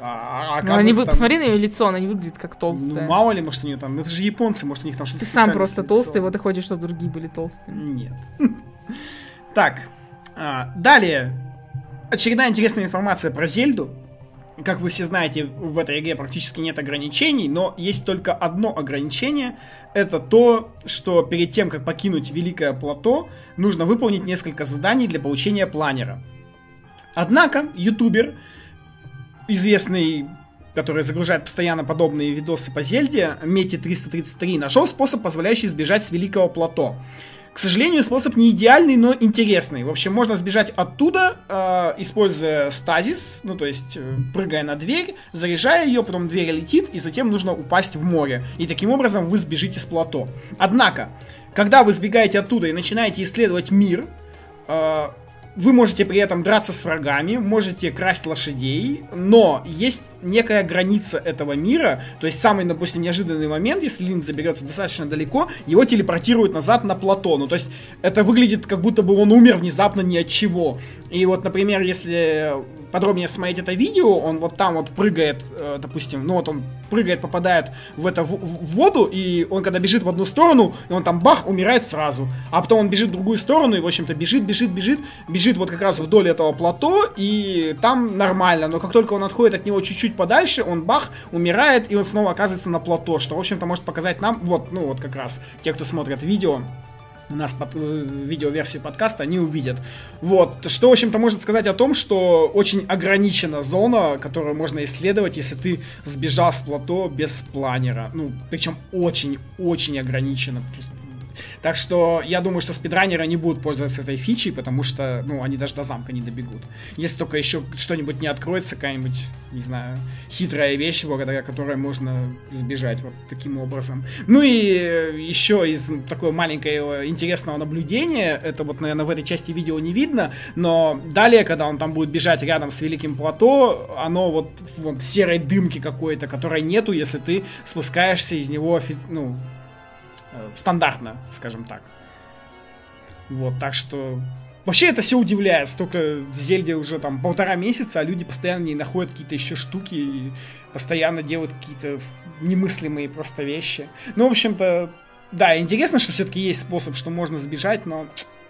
А, а Ну, не вы- там- Посмотри на ее лицо, она не выглядит как Ну, толстая. мало ли, может, у нее там. ну, Это же японцы, может, у них там что-то Ты сам просто толстый, вот и хочешь, чтобы другие были толстыми. Нет. Так, а, далее. Очередная интересная информация про Зельду. Как вы все знаете, в этой игре практически нет ограничений, но есть только одно ограничение. Это то, что перед тем, как покинуть Великое Плато, нужно выполнить несколько заданий для получения планера. Однако, ютубер, известный который загружает постоянно подобные видосы по Зельде, Мети 333, нашел способ, позволяющий сбежать с Великого Плато. К сожалению, способ не идеальный, но интересный. В общем, можно сбежать оттуда, э, используя стазис, ну то есть э, прыгая на дверь, заряжая ее, потом дверь летит, и затем нужно упасть в море. И таким образом вы сбежите с плато. Однако, когда вы сбегаете оттуда и начинаете исследовать мир, э, вы можете при этом драться с врагами, можете красть лошадей, но есть некая граница этого мира, то есть самый, допустим, неожиданный момент, если Линк заберется достаточно далеко, его телепортируют назад на плато, ну то есть это выглядит как будто бы он умер внезапно ни от чего. И вот, например, если подробнее смотреть это видео, он вот там вот прыгает, э, допустим, ну вот он прыгает, попадает в это в, в воду, и он когда бежит в одну сторону, и он там бах, умирает сразу. А потом он бежит в другую сторону, и, в общем-то, бежит, бежит, бежит, бежит вот как раз вдоль этого плато, и там нормально. Но как только он отходит от него чуть-чуть подальше, он бах, умирает, и он снова оказывается на плато, что, в общем-то, может показать нам, вот, ну вот как раз, те, кто смотрят видео, у нас под, э, видеоверсию подкаста, они увидят. Вот, что, в общем-то, может сказать о том, что очень ограничена зона, которую можно исследовать, если ты сбежал с плато без планера. Ну, причем очень-очень ограничено. Так что я думаю, что спидранеры не будут пользоваться этой фичей, потому что, ну, они даже до замка не добегут. Если только еще что-нибудь не откроется, какая-нибудь, не знаю, хитрая вещь, благодаря которой можно сбежать вот таким образом. Ну и еще из такого маленького интересного наблюдения, это вот, наверное, в этой части видео не видно, но далее, когда он там будет бежать рядом с Великим Плато, оно вот, вот серой дымки какой-то, которой нету, если ты спускаешься из него, ну, э, стандартно, скажем так. Вот, так что... Вообще это все удивляет, столько в Зельде уже там полтора месяца, а люди постоянно не находят какие-то еще штуки и постоянно делают какие-то немыслимые просто вещи. Ну, в общем-то, да, интересно, что все-таки есть способ, что можно сбежать, но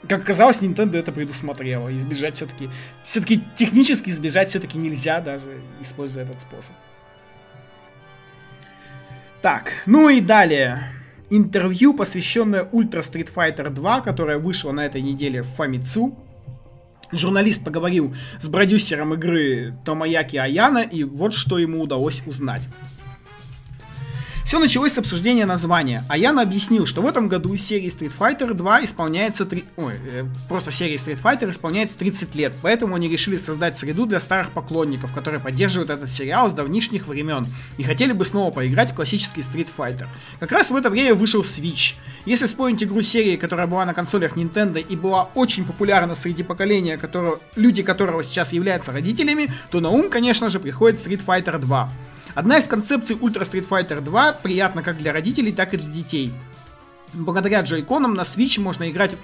как оказалось, Nintendo это предусмотрела. И сбежать все-таки... Все-таки технически сбежать все-таки нельзя, даже используя этот способ. Так, ну и далее. Интервью, посвященное Ультра Street Fighter 2, которое вышло на этой неделе в Famitsu. Журналист поговорил с продюсером игры Томаяки Аяна, и вот что ему удалось узнать. Все началось с обсуждения названия. А Яна объяснил, что в этом году серии Street Fighter 2 исполняется... Три... Ой, э, просто серии Street Fighter исполняется 30 лет. Поэтому они решили создать среду для старых поклонников, которые поддерживают этот сериал с давнишних времен и хотели бы снова поиграть в классический Street Fighter. Как раз в это время вышел Switch. Если вспомнить игру серии, которая была на консолях Nintendo и была очень популярна среди поколения, которого, люди которого сейчас являются родителями, то на ум, конечно же, приходит Street Fighter 2. Одна из концепций Ultra Street Fighter 2 приятна как для родителей, так и для детей. Благодаря джойконам на Switch можно играть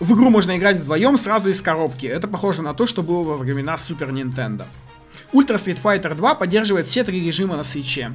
в игру можно играть вдвоем сразу из коробки. Это похоже на то, что было во времена Super Nintendo. Ultra Street Fighter 2 поддерживает все три режима на свече.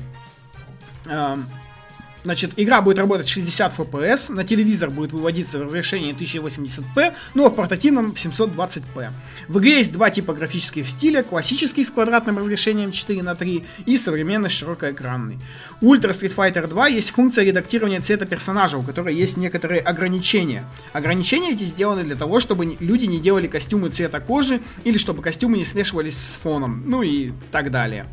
Значит, игра будет работать 60 FPS, на телевизор будет выводиться в разрешении 1080p, ну а в портативном 720p. В игре есть два типа графических стиля, классический с квадратным разрешением 4 на 3 и современный широкоэкранный. У Ultra Street Fighter 2 есть функция редактирования цвета персонажа, у которой есть некоторые ограничения. Ограничения эти сделаны для того, чтобы люди не делали костюмы цвета кожи или чтобы костюмы не смешивались с фоном, ну и так далее.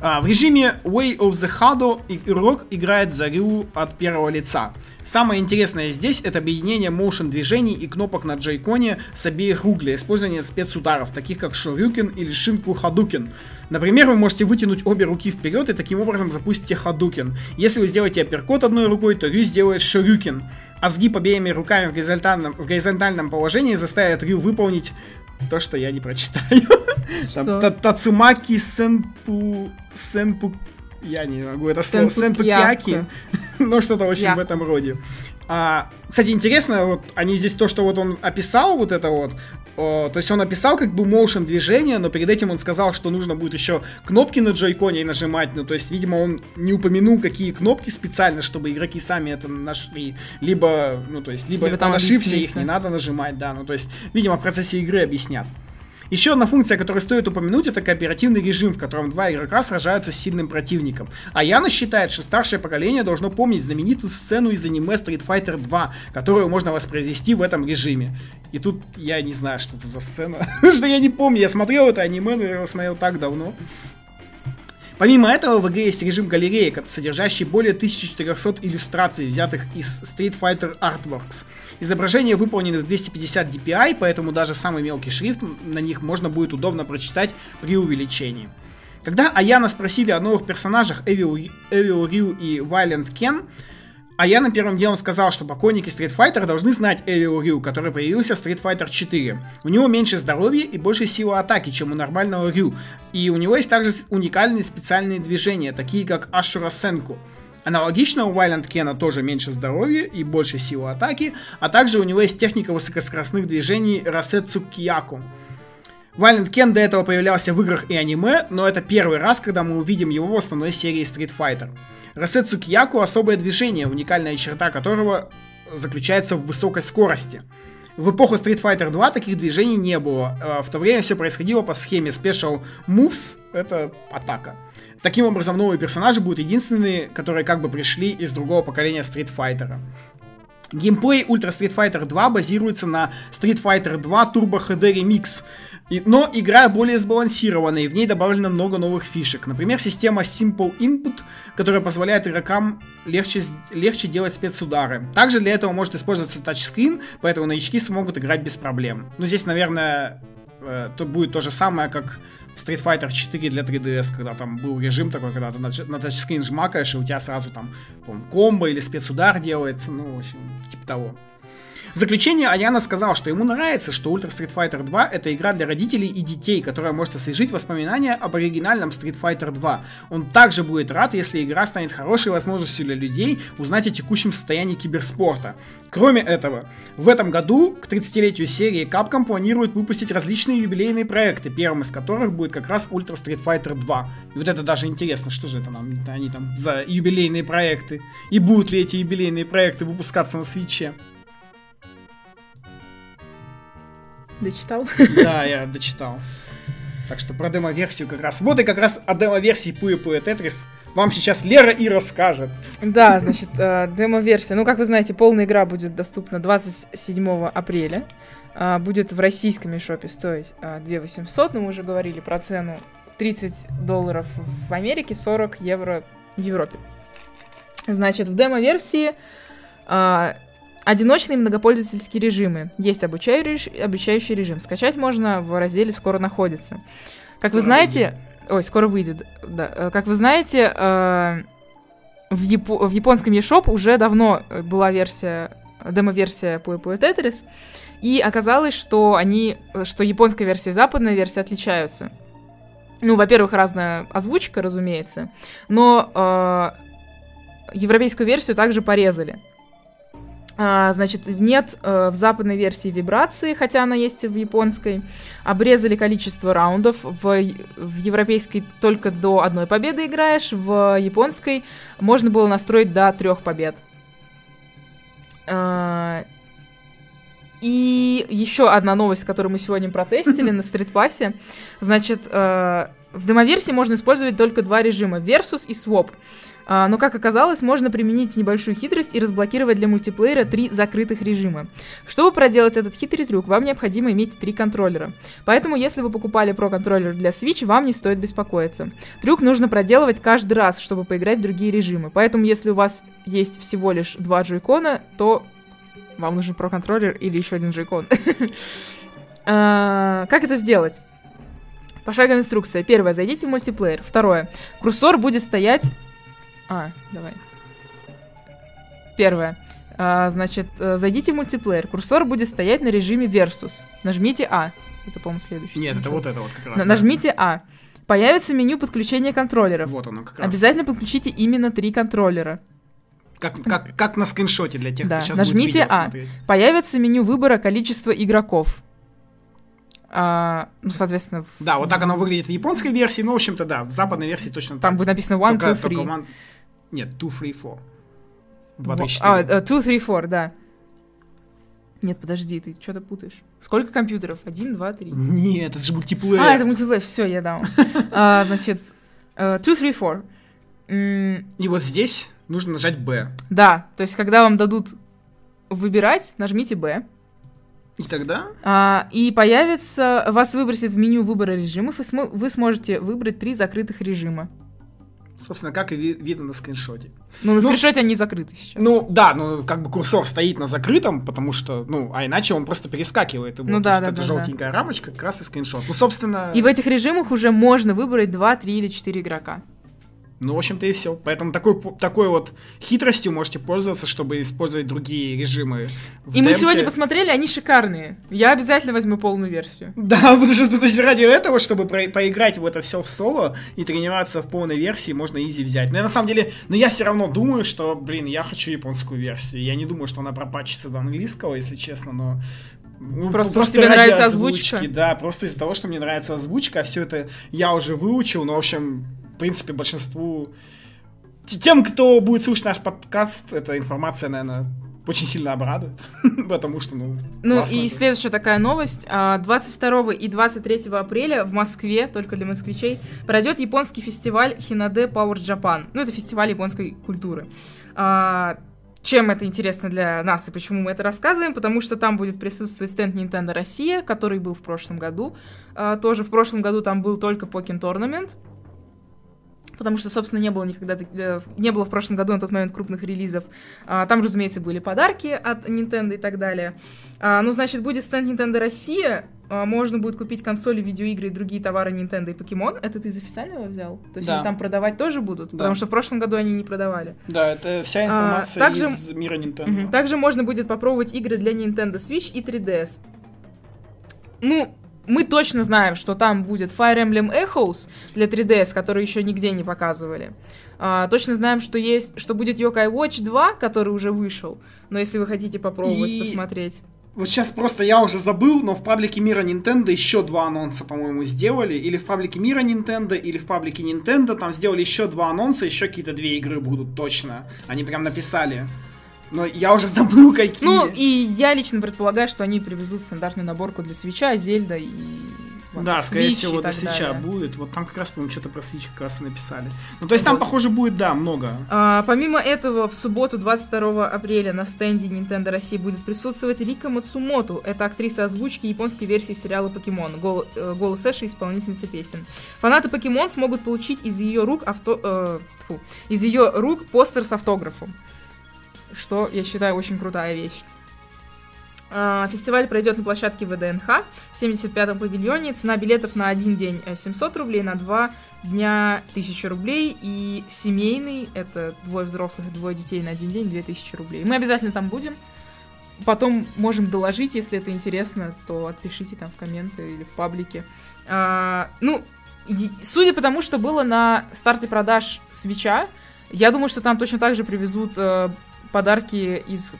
А, в режиме Way of the Hado игрок играет за Рю от первого лица. Самое интересное здесь это объединение моушен движений и кнопок на джейконе с обеих рук для использования спецударов, таких как Шорюкен или Шинку Хадукен. Например, вы можете вытянуть обе руки вперед и таким образом запустите Хадукен. Если вы сделаете апперкот одной рукой, то Рю сделает Шорюкен. А сгиб обеими руками в горизонтальном, в горизонтальном положении заставит Рю выполнить то, что я не прочитаю. Там Тацумаки Сенпу... Сенпу... Я не могу это слово. Сенпукиаки. Ну, что-то очень в этом роде. А, кстати, интересно, вот они здесь то, что вот он описал, вот это вот, о, то есть он описал как бы motion движение, но перед этим он сказал, что нужно будет еще кнопки на джойконе нажимать, ну то есть, видимо, он не упомянул, какие кнопки специально, чтобы игроки сами это нашли, либо, ну то есть, либо, либо там ошибся, их не надо нажимать, да, ну то есть, видимо, в процессе игры объяснят. Еще одна функция, которую стоит упомянуть, это кооперативный режим, в котором два игрока сражаются с сильным противником. А Яна считает, что старшее поколение должно помнить знаменитую сцену из аниме Street Fighter 2, которую можно воспроизвести в этом режиме. И тут я не знаю, что это за сцена. Что я не помню, я смотрел это аниме, но я его смотрел так давно. Помимо этого, в игре есть режим галереи, содержащий более 1400 иллюстраций, взятых из Street Fighter Artworks. Изображения выполнены в 250 dpi, поэтому даже самый мелкий шрифт на них можно будет удобно прочитать при увеличении. Когда Аяна спросили о новых персонажах Evil, Evil Ryu и Violent Ken, Аяна первым делом сказал, что поклонники Street Fighter должны знать Evil Ryu, который появился в Street Fighter 4. У него меньше здоровья и больше силы атаки, чем у нормального Рю. И у него есть также уникальные специальные движения, такие как Ашура Сенку. Аналогично у Вайланд Кена тоже меньше здоровья и больше силы атаки, а также у него есть техника высокоскоростных движений Расетсу Кияку. Вайлент Кен до этого появлялся в играх и аниме, но это первый раз, когда мы увидим его в основной серии Street Fighter. Расетсу Кияку особое движение, уникальная черта которого заключается в высокой скорости. В эпоху Street Fighter 2 таких движений не было. Э, в то время все происходило по схеме Special Moves, это атака. Таким образом, новые персонажи будут единственные, которые как бы пришли из другого поколения Street Fighter. Геймплей Ultra Street Fighter 2 базируется на Street Fighter 2 Turbo HD Remix, но игра более сбалансированная, и в ней добавлено много новых фишек. Например, система Simple Input, которая позволяет игрокам легче, легче делать спецудары. Также для этого может использоваться тачскрин, поэтому новички смогут играть без проблем. Но здесь, наверное, э, тут будет то же самое, как Street Fighter 4 для 3DS, когда там был режим такой, когда ты на, на тачскрин жмакаешь, и у тебя сразу там, по комбо или спецудар делается, ну, в общем, типа того. В заключение Аяна сказал, что ему нравится, что Ultra Street Fighter 2 это игра для родителей и детей, которая может освежить воспоминания об оригинальном Street Fighter 2. Он также будет рад, если игра станет хорошей возможностью для людей узнать о текущем состоянии киберспорта. Кроме этого, в этом году к 30-летию серии Capcom планирует выпустить различные юбилейные проекты, первым из которых будет как раз Ultra Street Fighter 2. И вот это даже интересно, что же это нам, они там за юбилейные проекты, и будут ли эти юбилейные проекты выпускаться на свече. Дочитал? Да, я дочитал. Так что про демо-версию как раз. Вот и как раз о демо-версии Пуя Пуя Тетрис вам сейчас Лера и расскажет. Да, значит, э, демо-версия. Ну, как вы знаете, полная игра будет доступна 27 апреля. Э, будет в российском мишопе стоить 2 800, но мы уже говорили про цену 30 долларов в Америке, 40 евро в Европе. Значит, в демо-версии а, одиночные многопользовательские режимы. Есть обучающий, обучающий режим. Скачать можно в разделе «Скоро находится». Как Скоро вы знаете... Ой, скоро выйдет, да. Э, Как вы знаете, э, в, Япо- в японском eShop уже давно э, была версия, демо-версия по Tetris, и оказалось, что они, что японская версия и западная версия отличаются. Ну, во-первых, разная озвучка, разумеется, но э, европейскую версию также порезали. А, значит, нет э, в западной версии вибрации, хотя она есть и в японской. Обрезали количество раундов. В, в европейской только до одной победы играешь, в японской можно было настроить до трех побед. А, и еще одна новость, которую мы сегодня протестили на стритпассе. Значит, э, в демоверсии можно использовать только два режима: Versus и Swap. А, Но, как оказалось, можно применить небольшую хитрость и разблокировать для мультиплеера три закрытых режима. Чтобы проделать этот хитрый трюк, вам необходимо иметь три контроллера. Поэтому, если вы покупали Pro контроллер для Switch, вам не стоит беспокоиться. Трюк нужно проделывать каждый раз, чтобы поиграть в другие режимы. Поэтому, если у вас есть всего лишь два джойкона, то вам нужен Pro контроллер или еще один джойкон. А, Как это сделать? Пошаговая инструкция. Первое, зайдите в мультиплеер. Второе, курсор будет стоять... А, давай. Первое. А, значит, э, зайдите в мультиплеер. Курсор будет стоять на режиме Versus. Нажмите А. Это, по-моему, следующий. Нет, это вот это вот как раз. На-. Нажмите А. Появится меню подключения контроллеров. Вот оно как раз. Обязательно подключите именно три контроллера. Как, как, как на скриншоте для тех, Да, кто сейчас нажмите будет А. смотреть. Появится меню выбора количества игроков. А, ну, соответственно, в- Да, вот так оно выглядит в японской версии, но, в общем-то, да, в западной версии точно там так. будет написано 1, 2, Только- 3. только one- Нет, 2, 3, 4. 2, 3, А, 4. 2, 3, 4, да. Нет, подожди, ты что-то путаешь. Сколько компьютеров? Один, два, три. Нет, это же мультиплеер. А, это мультиплеер, все, я дал. А, Значит, 2, 3, 4. М, И вот здесь нужно нажать Б. Да, то есть, когда вам дадут выбирать, нажмите B. И тогда... А, и появится, вас выбросит в меню выбора режимов, и смо- вы сможете выбрать три закрытых режима. Собственно, как и ви- видно на скриншоте. Ну, на Ну, скриншоте они закрыты сейчас. Ну, да, ну, как бы курсор стоит на закрытом, потому что, ну, а иначе он просто перескакивает его. Ну То да, есть да, это да, желтенькая рамочка, как раз и скриншот. Ну, собственно, И в этих режимах уже можно выбрать 2, 3 или 4 игрока. Ну, в общем-то и все. Поэтому такой, такой вот хитростью можете пользоваться, чтобы использовать другие режимы. И мы демке. сегодня посмотрели, они шикарные. Я обязательно возьму полную версию. Да, потому что то есть ради этого, чтобы про- поиграть в это все в соло и тренироваться в полной версии, можно изи взять. Но я на самом деле, но я все равно думаю, что, блин, я хочу японскую версию. Я не думаю, что она пропатчится до английского, если честно, но ну, Просто что тебе нравится озвучки, озвучка? Да, просто из-за того, что мне нравится озвучка, а все это я уже выучил, но, в общем, в принципе, большинству... Тем, кто будет слушать наш подкаст, эта информация, наверное, очень сильно обрадует, потому что, ну, Ну и это. следующая такая новость. А, 22 и 23 апреля в Москве, только для москвичей, пройдет японский фестиваль Хинаде Power Japan. Ну, это фестиваль японской культуры. А, Чем это интересно для нас и почему мы это рассказываем? Потому что там будет присутствовать стенд Nintendo Россия, который был в прошлом году. А, Тоже в прошлом году там был только Pokken Tournament. Потому что, собственно, не было никогда, э, не было в прошлом году на тот момент крупных релизов. А, Там, разумеется, были подарки от Nintendo и так далее. А, Ну, значит, будет стенд Nintendo Россия. А, Можно будет купить консоли, видеоигры и другие товары Nintendo и Покемон. Это ты из официального взял? То есть Да. они там продавать тоже будут? Да. Потому что в прошлом году они не продавали. Да, это вся информация также- из мира Nintendo. Мгм. Также можно будет попробовать игры для Nintendo Switch и 3DS. Ну, мы точно знаем, что там будет Fire Emblem Echoes для 3DS, который еще нигде не показывали. А, точно знаем, что есть, что будет Yokai Watch 2, который уже вышел. Но если вы хотите попробовать, И- посмотреть. Вот сейчас просто я уже забыл, но в паблике мира Nintendo еще два анонса, по-моему, сделали. Или в паблике мира Nintendo, или в паблике Nintendo. Там сделали еще два анонса, еще какие-то две игры будут точно. Они прям написали. Но я уже забыл, какие. Ну, и я лично предполагаю, что они привезут стандартную наборку для свеча, Зельда и Да, скорее Switch всего, и до свеча далее. будет. Вот там как раз, по-моему, что-то про Switch как раз и написали. Ну, то есть там, Вот. похоже, будет, да, много. А, помимо этого, в субботу, 22 апреля, на стенде Nintendo России будет присутствовать Рика Мацумоту. Это актриса озвучки японской версии сериала «Покемон». Гол- э, голос Эши, исполнительница песен. Фанаты «Покемон» смогут получить из ее рук авто... э, тьфу, из ее рук постер с автографом. Что, я считаю, очень крутая вещь. А, Фестиваль пройдет на площадке ВДНХ в 75-м павильоне. Цена билетов на один день э, 700 рублей, на два дня 1000 рублей. И семейный, это двое взрослых и двое детей на один день, 2000 рублей. Мы обязательно там будем. Потом можем доложить, если это интересно, то отпишите там в комменты или в паблике. А, ну, судя по тому, что было на старте продаж свеча, я думаю, что там точно так же привезут э, подарки из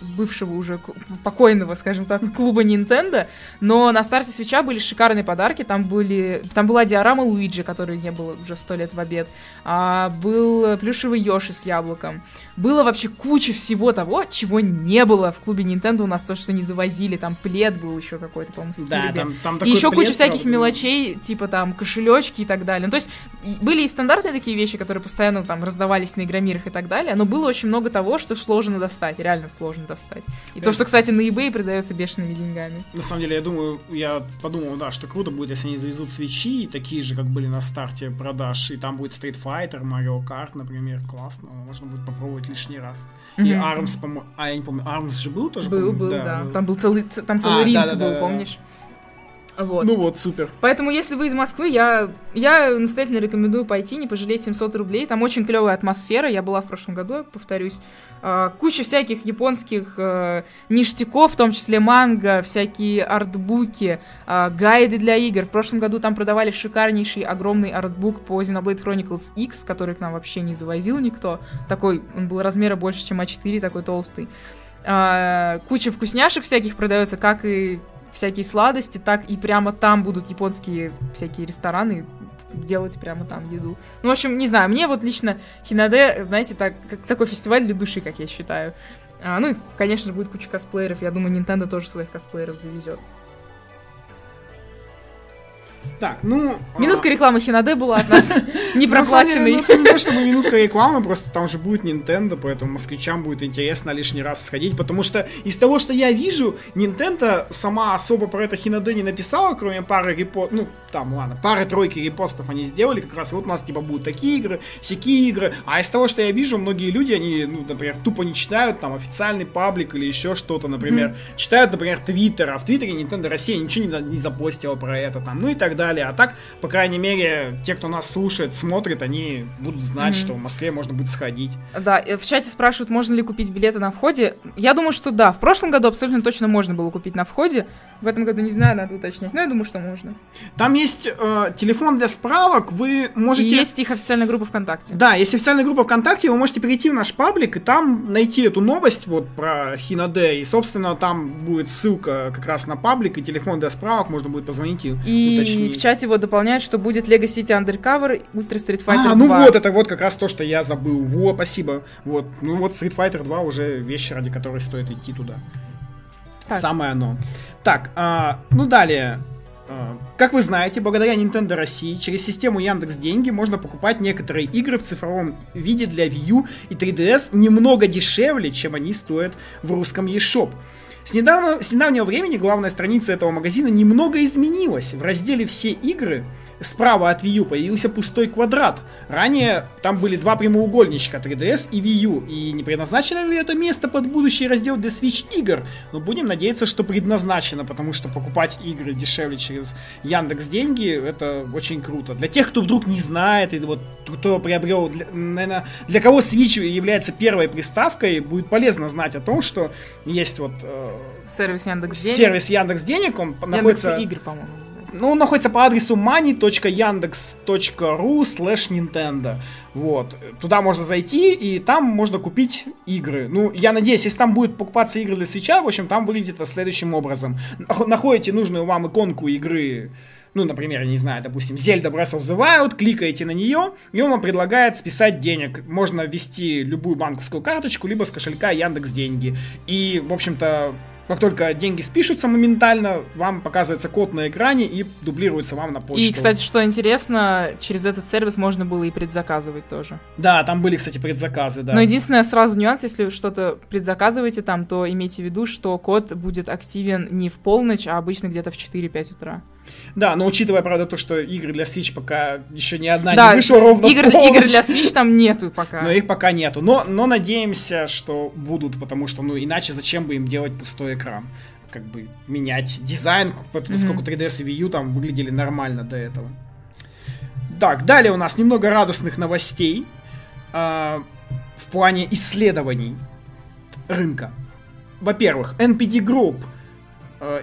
бывшего уже покойного, скажем так, клуба Nintendo, но на старте свеча были шикарные подарки, там были, там была диорама Луиджи, которой не было уже сто лет в обед, а, был плюшевый Йоши с яблоком, было вообще куча всего того, чего не было в клубе Nintendo. У нас, то, что не завозили, там плед был еще какой-то, по-моему, с Да, там, там И еще плед, куча всяких правда, мелочей, типа там кошелечки и так далее. Ну, то есть были и стандартные такие вещи, которые постоянно там раздавались на игромирах и так далее, но было очень много того, что сложно достать, реально сложно достать. И то, Да. что, кстати, на eBay продается бешеными деньгами. На самом деле, я думаю, я подумал, да, что круто будет, если они завезут свечи, такие же, как были на старте продаж, и там будет Street Fighter, Mario Kart, например, классно, можно будет попробовать лишний раз. И Мгм. Arms, по-моему, а я не помню, Arms же был тоже? Был, был, да. был. Там был целый, там целый А, ринг да-да-да-да-да. был, помнишь? Вот. Ну вот, супер. Поэтому, если вы из Москвы, я, я настоятельно рекомендую пойти, не пожалеть 700 рублей. Там очень клевая атмосфера. Я была в прошлом году, повторюсь. А, куча всяких японских э, ништяков, в том числе манго, всякие артбуки, а, гайды для игр. В прошлом году там продавали шикарнейший огромный артбук по Xenoblade Chronicles X, который к нам вообще не завозил никто. Такой, он был размера больше, чем А4, такой толстый. А, куча вкусняшек всяких продается, как и всякие сладости, так и прямо там будут японские всякие рестораны делать прямо там еду. Ну, в общем, не знаю, мне вот лично Хинаде, знаете, так, как, такой фестиваль для души, как я считаю. А, ну и, конечно будет куча косплееров. Я думаю, Nintendo тоже своих косплееров завезет. Так, ну... а, Минутка рекламы Хинаде была от нас, не На самом деле, проплаченной. ну, не то, чтобы минутка рекламы, просто там же будет Nintendo, поэтому москвичам будет интересно лишний раз сходить, потому что из того, что я вижу, Nintendo сама особо про это Хинаде не написала, кроме пары репостов, ну, там, ладно, пары-тройки репостов они сделали, как раз вот у нас, типа, будут такие игры, всякие игры, а из того, что я вижу, многие люди, они, ну, например, тупо не читают, там, официальный паблик или еще что-то, например, читают, например, Твиттер, а в Твиттере Nintendo Россия ничего не, не запостила про это, там, ну и так далее, а так, по крайней мере, те, кто нас слушает, смотрит, они будут знать, Мгм. что в Москве можно будет сходить. Да, в чате спрашивают, можно ли купить билеты на входе. Я думаю, что да. В прошлом году абсолютно точно можно было купить на входе. В этом году не знаю, надо уточнять. Но я думаю, что можно. Там есть э, телефон для справок, вы И можете... есть их официальная группа ВКонтакте. Да, есть официальная группа ВКонтакте, вы можете перейти в наш паблик и там найти эту новость вот про Хинаде. И, собственно, там будет ссылка как раз на паблик и телефон для справок, можно будет позвонить и, И уточнить. В чате вот дополняют, что будет Lego City Undercover, Ultra Street Fighter а, 2. ну вот, это вот как раз то, что я забыл. Во, спасибо. Вот, ну вот Street Fighter 2 уже вещь, ради которой стоит идти туда. Так. Самое оно. Так, а, ну далее. А, Как вы знаете, благодаря Nintendo России через систему Яндекс Деньги можно покупать некоторые игры в цифровом виде для Wii U и 3DS немного дешевле, чем они стоят в русском eShop. С, недавно, с недавнего времени главная страница этого магазина немного изменилась. В разделе «Все игры» справа от Wii U появился пустой квадрат. Ранее там были два прямоугольничка 3DS и Wii U. И не предназначено ли это место под будущий раздел для Switch игр? Но будем надеяться, что предназначено, потому что покупать игры дешевле через Яндекс Деньги это очень круто. Для тех, кто вдруг не знает, и вот кто приобрел, для, наверное, для кого Switch является первой приставкой, будет полезно знать о том, что есть вот э, Сервис Яндекс Денег. сервис Яндекс Денег, он Яндекс находится... игр, по-моему. Ну, он находится по адресу money.yandex.ru slash Nintendo. Вот. Туда можно зайти, и там можно купить игры. Ну, я надеюсь, если там будет покупаться игры для свеча, в общем, там выглядит это следующим образом. Нах- Находите нужную вам иконку игры, ну, например, я не знаю, допустим, Zelda Breath of the Wild, кликаете на нее, и он вам предлагает списать денег. Можно ввести любую банковскую карточку, либо с кошелька Яндекс Деньги. И, в общем-то, Как только деньги спишутся моментально, вам показывается код на экране и дублируется вам на почту. И, кстати, что интересно, через этот сервис можно было и предзаказывать тоже. Да, там были, кстати, предзаказы, да. Но единственное, сразу нюанс, если вы что-то предзаказываете там, то имейте в виду, что код будет активен не в полночь, а обычно где-то в 4-5 утра. Да, но учитывая, правда, то, что игры для Switch пока еще ни одна да, не вышла ровно игр, игр для Switch там нету пока. Но их пока нету. Но, но надеемся, что будут, потому что, ну, иначе зачем бы им делать пустой экран? Как бы менять дизайн, поскольку 3DS и Wii U там выглядели нормально до этого. Так, далее у нас немного радостных новостей э, в плане исследований рынка. Во-первых, NPD Group –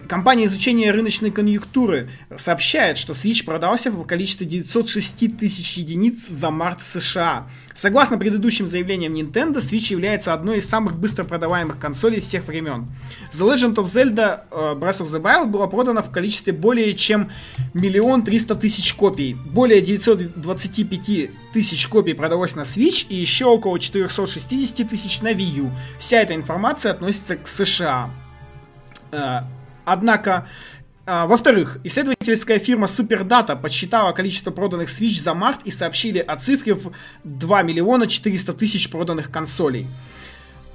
компания изучения рыночной конъюнктуры сообщает, что Switch продался в количестве 906 тысяч единиц за март в США. Согласно предыдущим заявлениям Nintendo, Switch является одной из самых быстро продаваемых консолей всех времен. The Legend of Zelda uh, Breath of the Wild была продана в количестве более чем миллион триста тысяч копий. Более 925 тысяч копий продалось на Switch и еще около 460 тысяч на Wii U. Вся эта информация относится к США. Однако, а, во-вторых, исследовательская фирма Superdata подсчитала количество проданных Switch за март и сообщили о цифре в 2 миллиона 400 тысяч проданных консолей.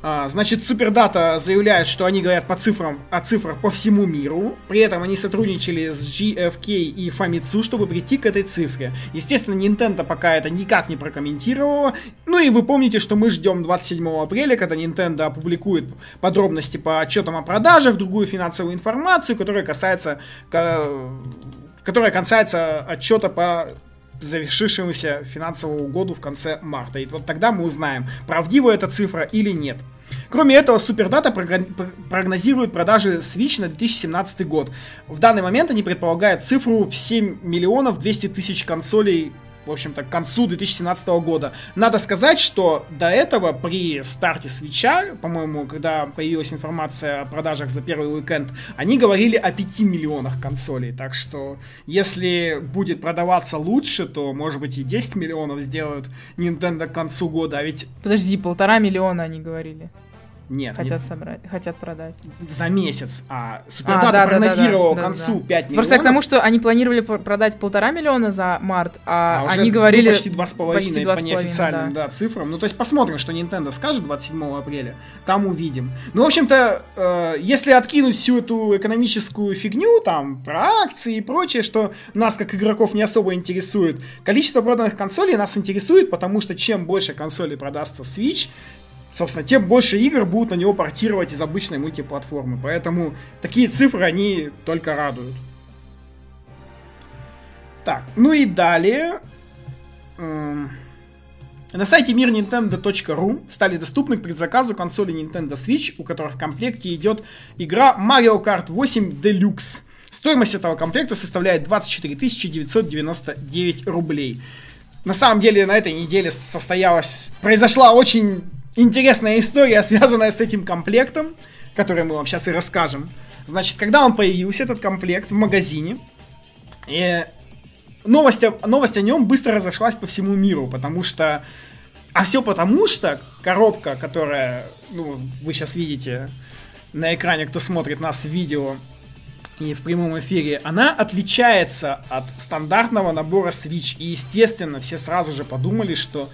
А, значит, Супердата заявляет, что они говорят по цифрам, о цифрах по всему миру. При этом они сотрудничали с GFK и Famitsu, чтобы прийти к этой цифре. Естественно, Nintendo пока это никак не прокомментировала. Ну и вы помните, что мы ждем 27 апреля, когда Nintendo опубликует подробности по отчетам о продажах, другую финансовую информацию, которая касается, которая касается отчета по завершившемуся финансовому году в конце марта. И вот тогда мы узнаем, правдива эта цифра или нет. Кроме этого, Супердата прогнозирует продажи Switch на 2017 год. В данный момент они предполагают цифру в 7 миллионов 200 тысяч консолей в общем-то, к концу 2017 года. Надо сказать, что до этого при старте свеча, по-моему, когда появилась информация о продажах за первый уикенд, они говорили о 5 миллионах консолей. Так что, если будет продаваться лучше, то, может быть, и 10 миллионов сделают Nintendo к концу года. А ведь... Подожди, полтора миллиона они говорили. Нет. Хотят не... собрать, хотят продать. За месяц. А Супердата а, да, прогнозировал да, да, да, к концу да, 5 миллионов. Просто к тому, что они планировали продать полтора миллиона за март, а, а они говорили... Ну, почти два с половиной по неофициальным да. Да, цифрам. Ну, то есть посмотрим, что Nintendo скажет 27 апреля. Там увидим. Ну, в общем-то, э, если откинуть всю эту экономическую фигню, там, про акции и прочее, что нас, как игроков, не особо интересует, количество проданных консолей нас интересует, потому что чем больше консолей продастся Switch, собственно, тем больше игр будут на него портировать из обычной мультиплатформы. Поэтому такие цифры, они только радуют. Так, ну и далее. Эм, на сайте мирнintendo.ru стали доступны к предзаказу консоли Nintendo Switch, у которых в комплекте идет игра Mario Kart 8 Deluxe. Стоимость этого комплекта составляет 24 999 рублей. На самом деле на этой неделе состоялась, произошла очень интересная история, связанная с этим комплектом, который мы вам сейчас и расскажем. Значит, когда он появился, этот комплект, в магазине, и новость, новость о нем быстро разошлась по всему миру, потому что... А все потому, что коробка, которая, ну, вы сейчас видите на экране, кто смотрит нас в видео и в прямом эфире, она отличается от стандартного набора Switch. И, естественно, все сразу же подумали, что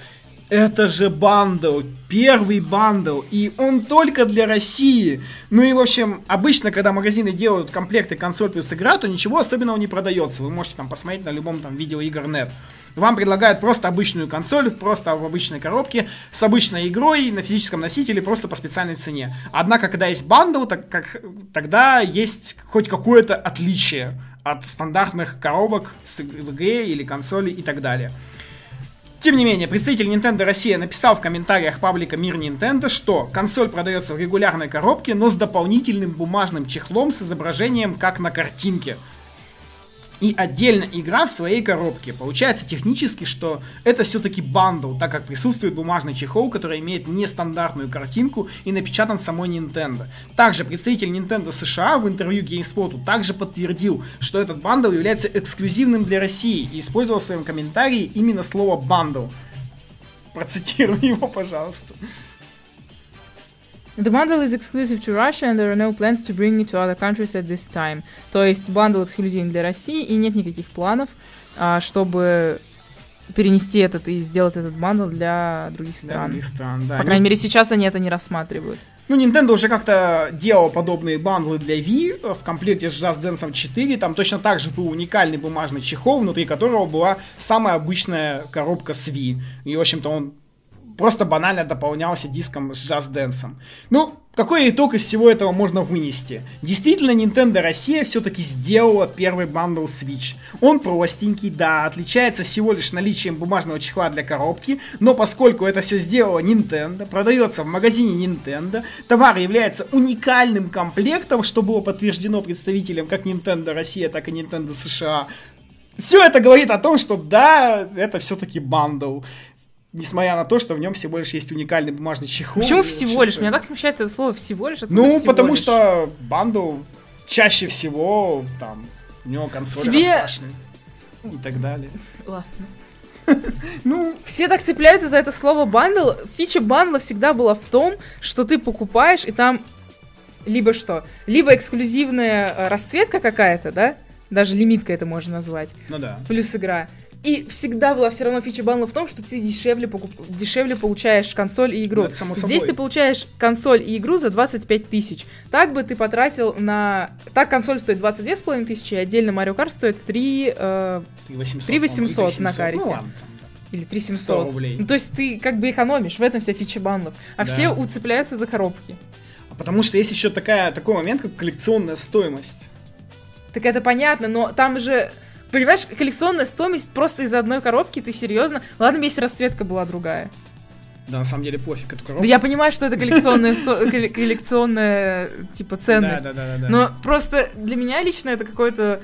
это же бандл, первый бандл, и он только для России. Ну и, в общем, обычно, когда магазины делают комплекты консоль плюс игра, то ничего особенного не продается. Вы можете там посмотреть на любом там videoigr.net. Вам предлагают просто обычную консоль, просто в обычной коробке, с обычной игрой, на физическом носителе, просто по специальной цене. Однако, когда есть бандл, так, как, тогда есть хоть какое-то отличие от стандартных коробок с, игре или консоли и так далее. Тем не менее, представитель Nintendo Россия написал в комментариях паблика Мир Nintendo, что консоль продается в регулярной коробке, но с дополнительным бумажным чехлом с изображением как на картинке и отдельно игра в своей коробке. Получается технически, что это все-таки бандл, так как присутствует бумажный чехол, который имеет нестандартную картинку и напечатан самой Nintendo. Также представитель Nintendo США в интервью GameSpot также подтвердил, что этот бандл является эксклюзивным для России и использовал в своем комментарии именно слово бандл. Процитирую его, пожалуйста. The bundle is exclusive to Russia, and there are no plans to bring it to other countries at this time. То есть бандл эксклюзивен для России, и нет никаких планов, а, чтобы перенести этот и сделать этот бандл для других Для стран. других стран, да. По крайней мере, сейчас они это не рассматривают. Ну, Nintendo уже как-то делал подобные бандлы для Wii в комплекте с Just Dance 4. Там точно так же был уникальный бумажный чехол, внутри которого была самая обычная коробка с Wii. И, в общем-то, он просто банально дополнялся диском с Just Dance. Ну, какой итог из всего этого можно вынести? Действительно, Nintendo Россия все-таки сделала первый бандл Switch. Он простенький, да, отличается всего лишь наличием бумажного чехла для коробки, но поскольку это все сделала Nintendo, продается в магазине Nintendo, товар является уникальным комплектом, что было подтверждено представителям как Nintendo Россия, так и Nintendo США. Все это говорит о том, что да, это все-таки бандл. Несмотря на то, что в нем всего лишь есть уникальный бумажный чехол. Почему всего лишь? Меня так смущает это слово всего лишь. Откуда ну, всего потому лишь? что бандл чаще всего там у него консоль Тебе- раскрашены и так далее. Ладно. Ну, Все так цепляются за это слово бандл. Фича бандла всегда была в том, что ты покупаешь, и там либо что? Либо эксклюзивная э, расцветка какая-то, да? Даже лимитка это можно назвать. ну да. Плюс игра. И всегда была все равно фича бандла в том, что ты дешевле, покуп... дешевле получаешь консоль и игру. Это само Здесь собой. ты получаешь консоль и игру за 25 тысяч. Так бы ты потратил на... Так консоль стоит 22,5 тысячи, и отдельно Mario Kart стоит 3... э, 3800, 3800 по-моему, или на 3700. карике. Ну ладно, там, да. или 3 100 700. рублей. Ну, то есть ты как бы экономишь, в этом вся фича бандов. А Да. все уцепляются за коробки. А Потому что есть еще такая, такой момент, как коллекционная стоимость. Так это понятно, но там же... Понимаешь, коллекционная стоимость просто из одной коробки, ты серьезно? Ладно, если расцветка была другая. Да, на самом деле пофиг эту Да коробку. я понимаю, что это коллекционная, коллекционная типа ценность. Да, да, да, да, да. Но просто для меня лично это какой-то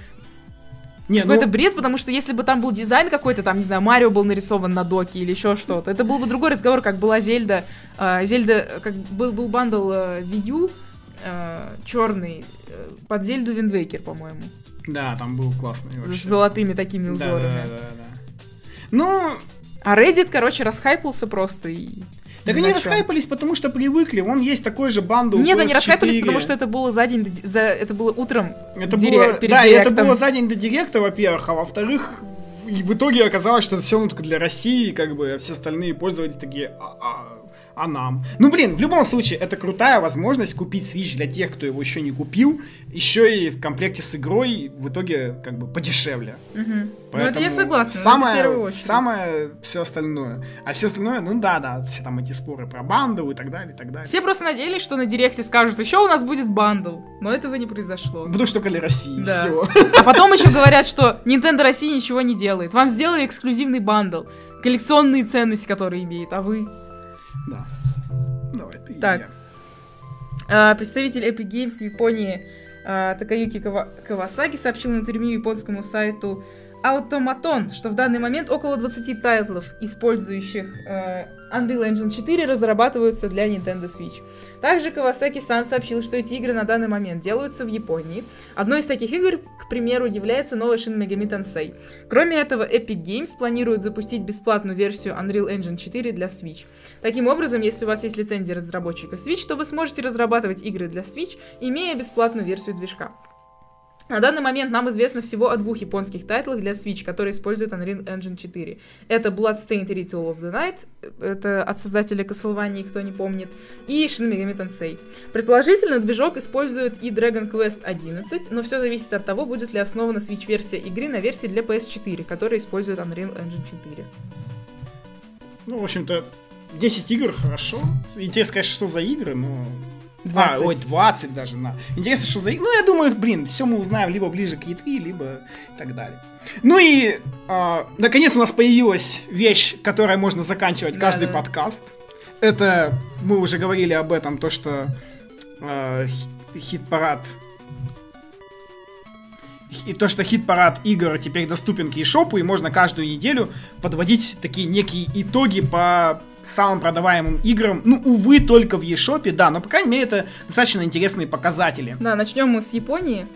Не, ну, какой-то бред, потому что если бы там был дизайн какой-то, там, не знаю, Марио был нарисован на доке или еще что-то, это был бы другой разговор, как была Зельда. э, Зельда, как был, был бандл э, Wii U, черный, э, под Зельду Wind Waker, по-моему. Да, там был классный С вообще. золотыми такими Да, узорами. да, да, да. Ну, А Reddit, короче, расхайпался просто и... так ни они расхайпались, потому что привыкли. Вон есть такой же бандл. Нет, они PS4. расхайпались, потому что это было за день, за, это было утром. Это дире- было, да, и это было за день до Direct а, во-первых, а во-вторых, и в итоге оказалось, что это все только для России, как бы, а все остальные пользователи такие, а, а- нам? Ну, блин, в любом случае, это крутая возможность купить Switch для тех, кто его еще не купил, еще и в комплекте с игрой, в итоге, как бы, подешевле. Мгм. Ну, это я согласна, Самое, самое все остальное. А все остальное, ну да, да, все там эти споры про бандл и так далее, и так далее. Все просто надеялись, что на Direct е скажут, еще у нас будет бандл. Но этого не произошло. Потому что только для России, Да. все. А потом еще говорят, что Nintendo России ничего не делает. Вам сделали эксклюзивный бандл. Коллекционные ценности, которые имеет. А вы? Да. Давай, ты и Так. А, представитель Epic Games в Японии а, Такаюки Кава- Кавасаки сообщил в интервью японскому сайту Automaton, что в данный момент около 20 тайтлов, использующих э, Unreal Engine 4, разрабатываются для Nintendo Switch. Также Кавасаки-сан сообщил, что эти игры на данный момент делаются в Японии. Одной из таких игр, к примеру, является новый Shin Megami Tensei. Кроме этого, Epic Games планирует запустить бесплатную версию Unreal Engine 4 для Switch. Таким образом, если у вас есть лицензия разработчика Switch, то вы сможете разрабатывать игры для Switch, имея бесплатную версию движка. На данный момент нам известно всего о двух японских тайтлах для Switch, которые используют Unreal Engine 4. Это Bloodstained Ritual of the Night, это от создателя Castlevania, кто не помнит, и Shin Megami Tensei. Предположительно, движок использует и Dragon Quest 11, но все зависит от того, будет ли основана Switch-версия игры на версии для PS4, которая использует Unreal Engine 4. Ну, в общем-то, 10 игр хорошо. Интересно, конечно, что за игры, но... 20. А, ой, 20 даже, на. Интересно, что за. Ну, я думаю, блин, все мы узнаем либо ближе к E3, либо так далее. Ну и, а, наконец, у нас появилась вещь, которой можно заканчивать каждый Да-да. подкаст. Это, мы уже говорили об этом, то, что хи- хит-парад и то, что хит-парад игр теперь доступен к eShop, и можно каждую неделю подводить такие некие итоги по самым продаваемым играм. Ну, увы, только в eShop, да, но, по крайней мере, это достаточно интересные показатели. Да, начнем мы с Японии.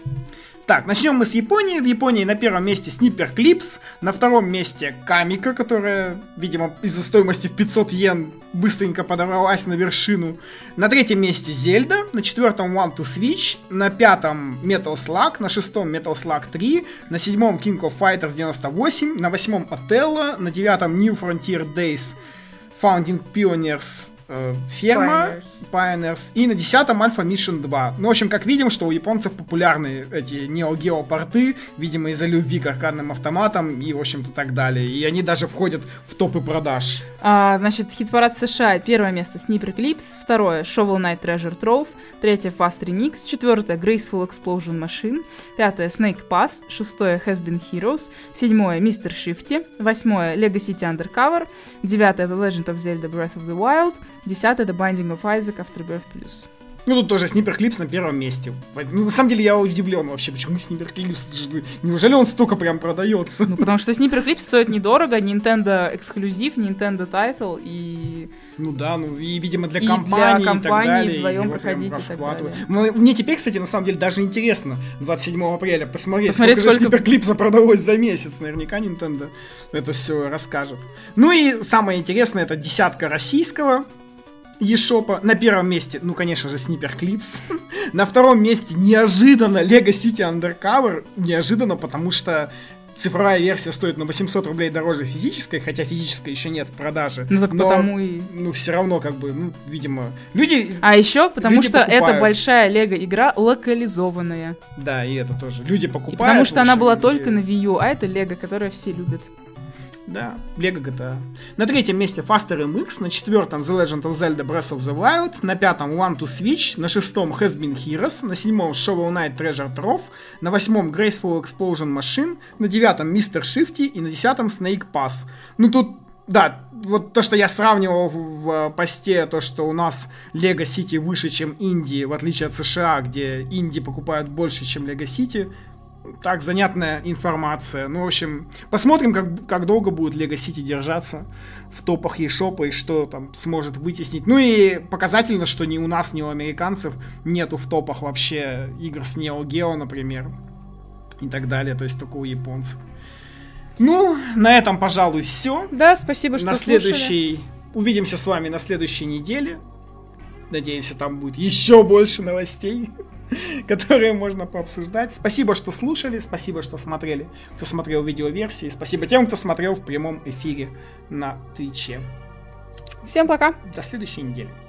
Так, начнем мы с Японии. В Японии на первом месте Sniper Clips, на втором месте Камика, которая, видимо, из-за стоимости в 500 йен быстренько подорвалась на вершину. На третьем месте Зельда, на четвертом One to Switch, на пятом Metal Slug, на шестом Metal Slug 3, на седьмом King of Fighters 98, на восьмом Othello, на девятом New Frontier Days Founding Pioneers ферма Pioneers. Pioneers и на 10 Alpha Mission 2. Ну, в общем, как видим, что у японцев популярны эти Neo Geo порты, видимо, из-за любви к аркадным автоматам и, в общем-то, так далее. И они даже входят в топы продаж. А, значит, хит-парад США. Первое место Sniper Clips, второе Shovel Knight Treasure Trove, третье Fast Remix, четвертое Graceful Explosion Machine, пятое Snake Pass, шестое Has Been Heroes, седьмое Mr. Shifty, восьмое Lego City Undercover, девятое The Legend of Zelda Breath of the Wild, десятое The Binding of Isaac Afterbirth Plus. Ну, тут тоже Sniper Clips на первом месте. Ну, на самом деле, я удивлен вообще, почему? Это же- Неужели он столько прям продается? Ну, потому что Sniper Clips стоит недорого, Nintendo эксклюзив, Nintendo Title и... Ну да, ну и, видимо, для И для компании и так компании далее. вдвоем проходить и так расхватывают. далее. Мне теперь, кстати, на самом деле даже интересно 27 апреля посмотреть, Посмотреть, сколько, сколько- же Clips продалось за месяц. Наверняка Nintendo это все расскажет. Ну и самое интересное, это десятка российского eShop. На первом месте, ну, конечно же, Sniper Clips. На втором месте неожиданно Lego City Undercover. Неожиданно, потому что цифровая версия стоит на 800 рублей дороже физической, хотя физической еще нет в продаже. Ну, так Но, потому и... Ну, все равно, как бы, ну, видимо, люди... А еще потому Люди что это покупают. большая лего-игра локализованная. Да, и это тоже. Люди И покупают. потому что она была и- только на Wii U, а это лего, которое все любят. Да, Lego GTA. На третьем месте Faster MX, на четвертом The Legend of Zelda Breath of the Wild, на пятом One to Switch, на шестом Has Been Heroes, на седьмом Shovel Knight Treasure Trove, на восьмом Graceful Explosion Machine, на девятом Mr. Shifty и на десятом Snake Pass. Ну тут да, вот то, что я сравнивал в, в посте, то, что у нас Lego City выше, чем Индии, в отличие от США, где Инди покупают больше, чем Lego City, так, занятная информация. Ну, в общем, посмотрим, как, как долго будет Lego City держаться в топах eShop и что там сможет вытеснить. Ну и показательно, что ни у нас, ни у американцев нету в топах вообще игр с Neo Geo, например, и так далее, то есть только у японцев. Ну, на этом, пожалуй, все. Да, спасибо, что На слушали. следующий... Увидимся с вами на следующей неделе. Надеемся, там будет еще больше новостей, которые можно пообсуждать. Спасибо, что слушали, спасибо, что смотрели, кто смотрел видеоверсии. Спасибо тем, кто смотрел в прямом эфире на Твиче. Всем пока. До следующей недели.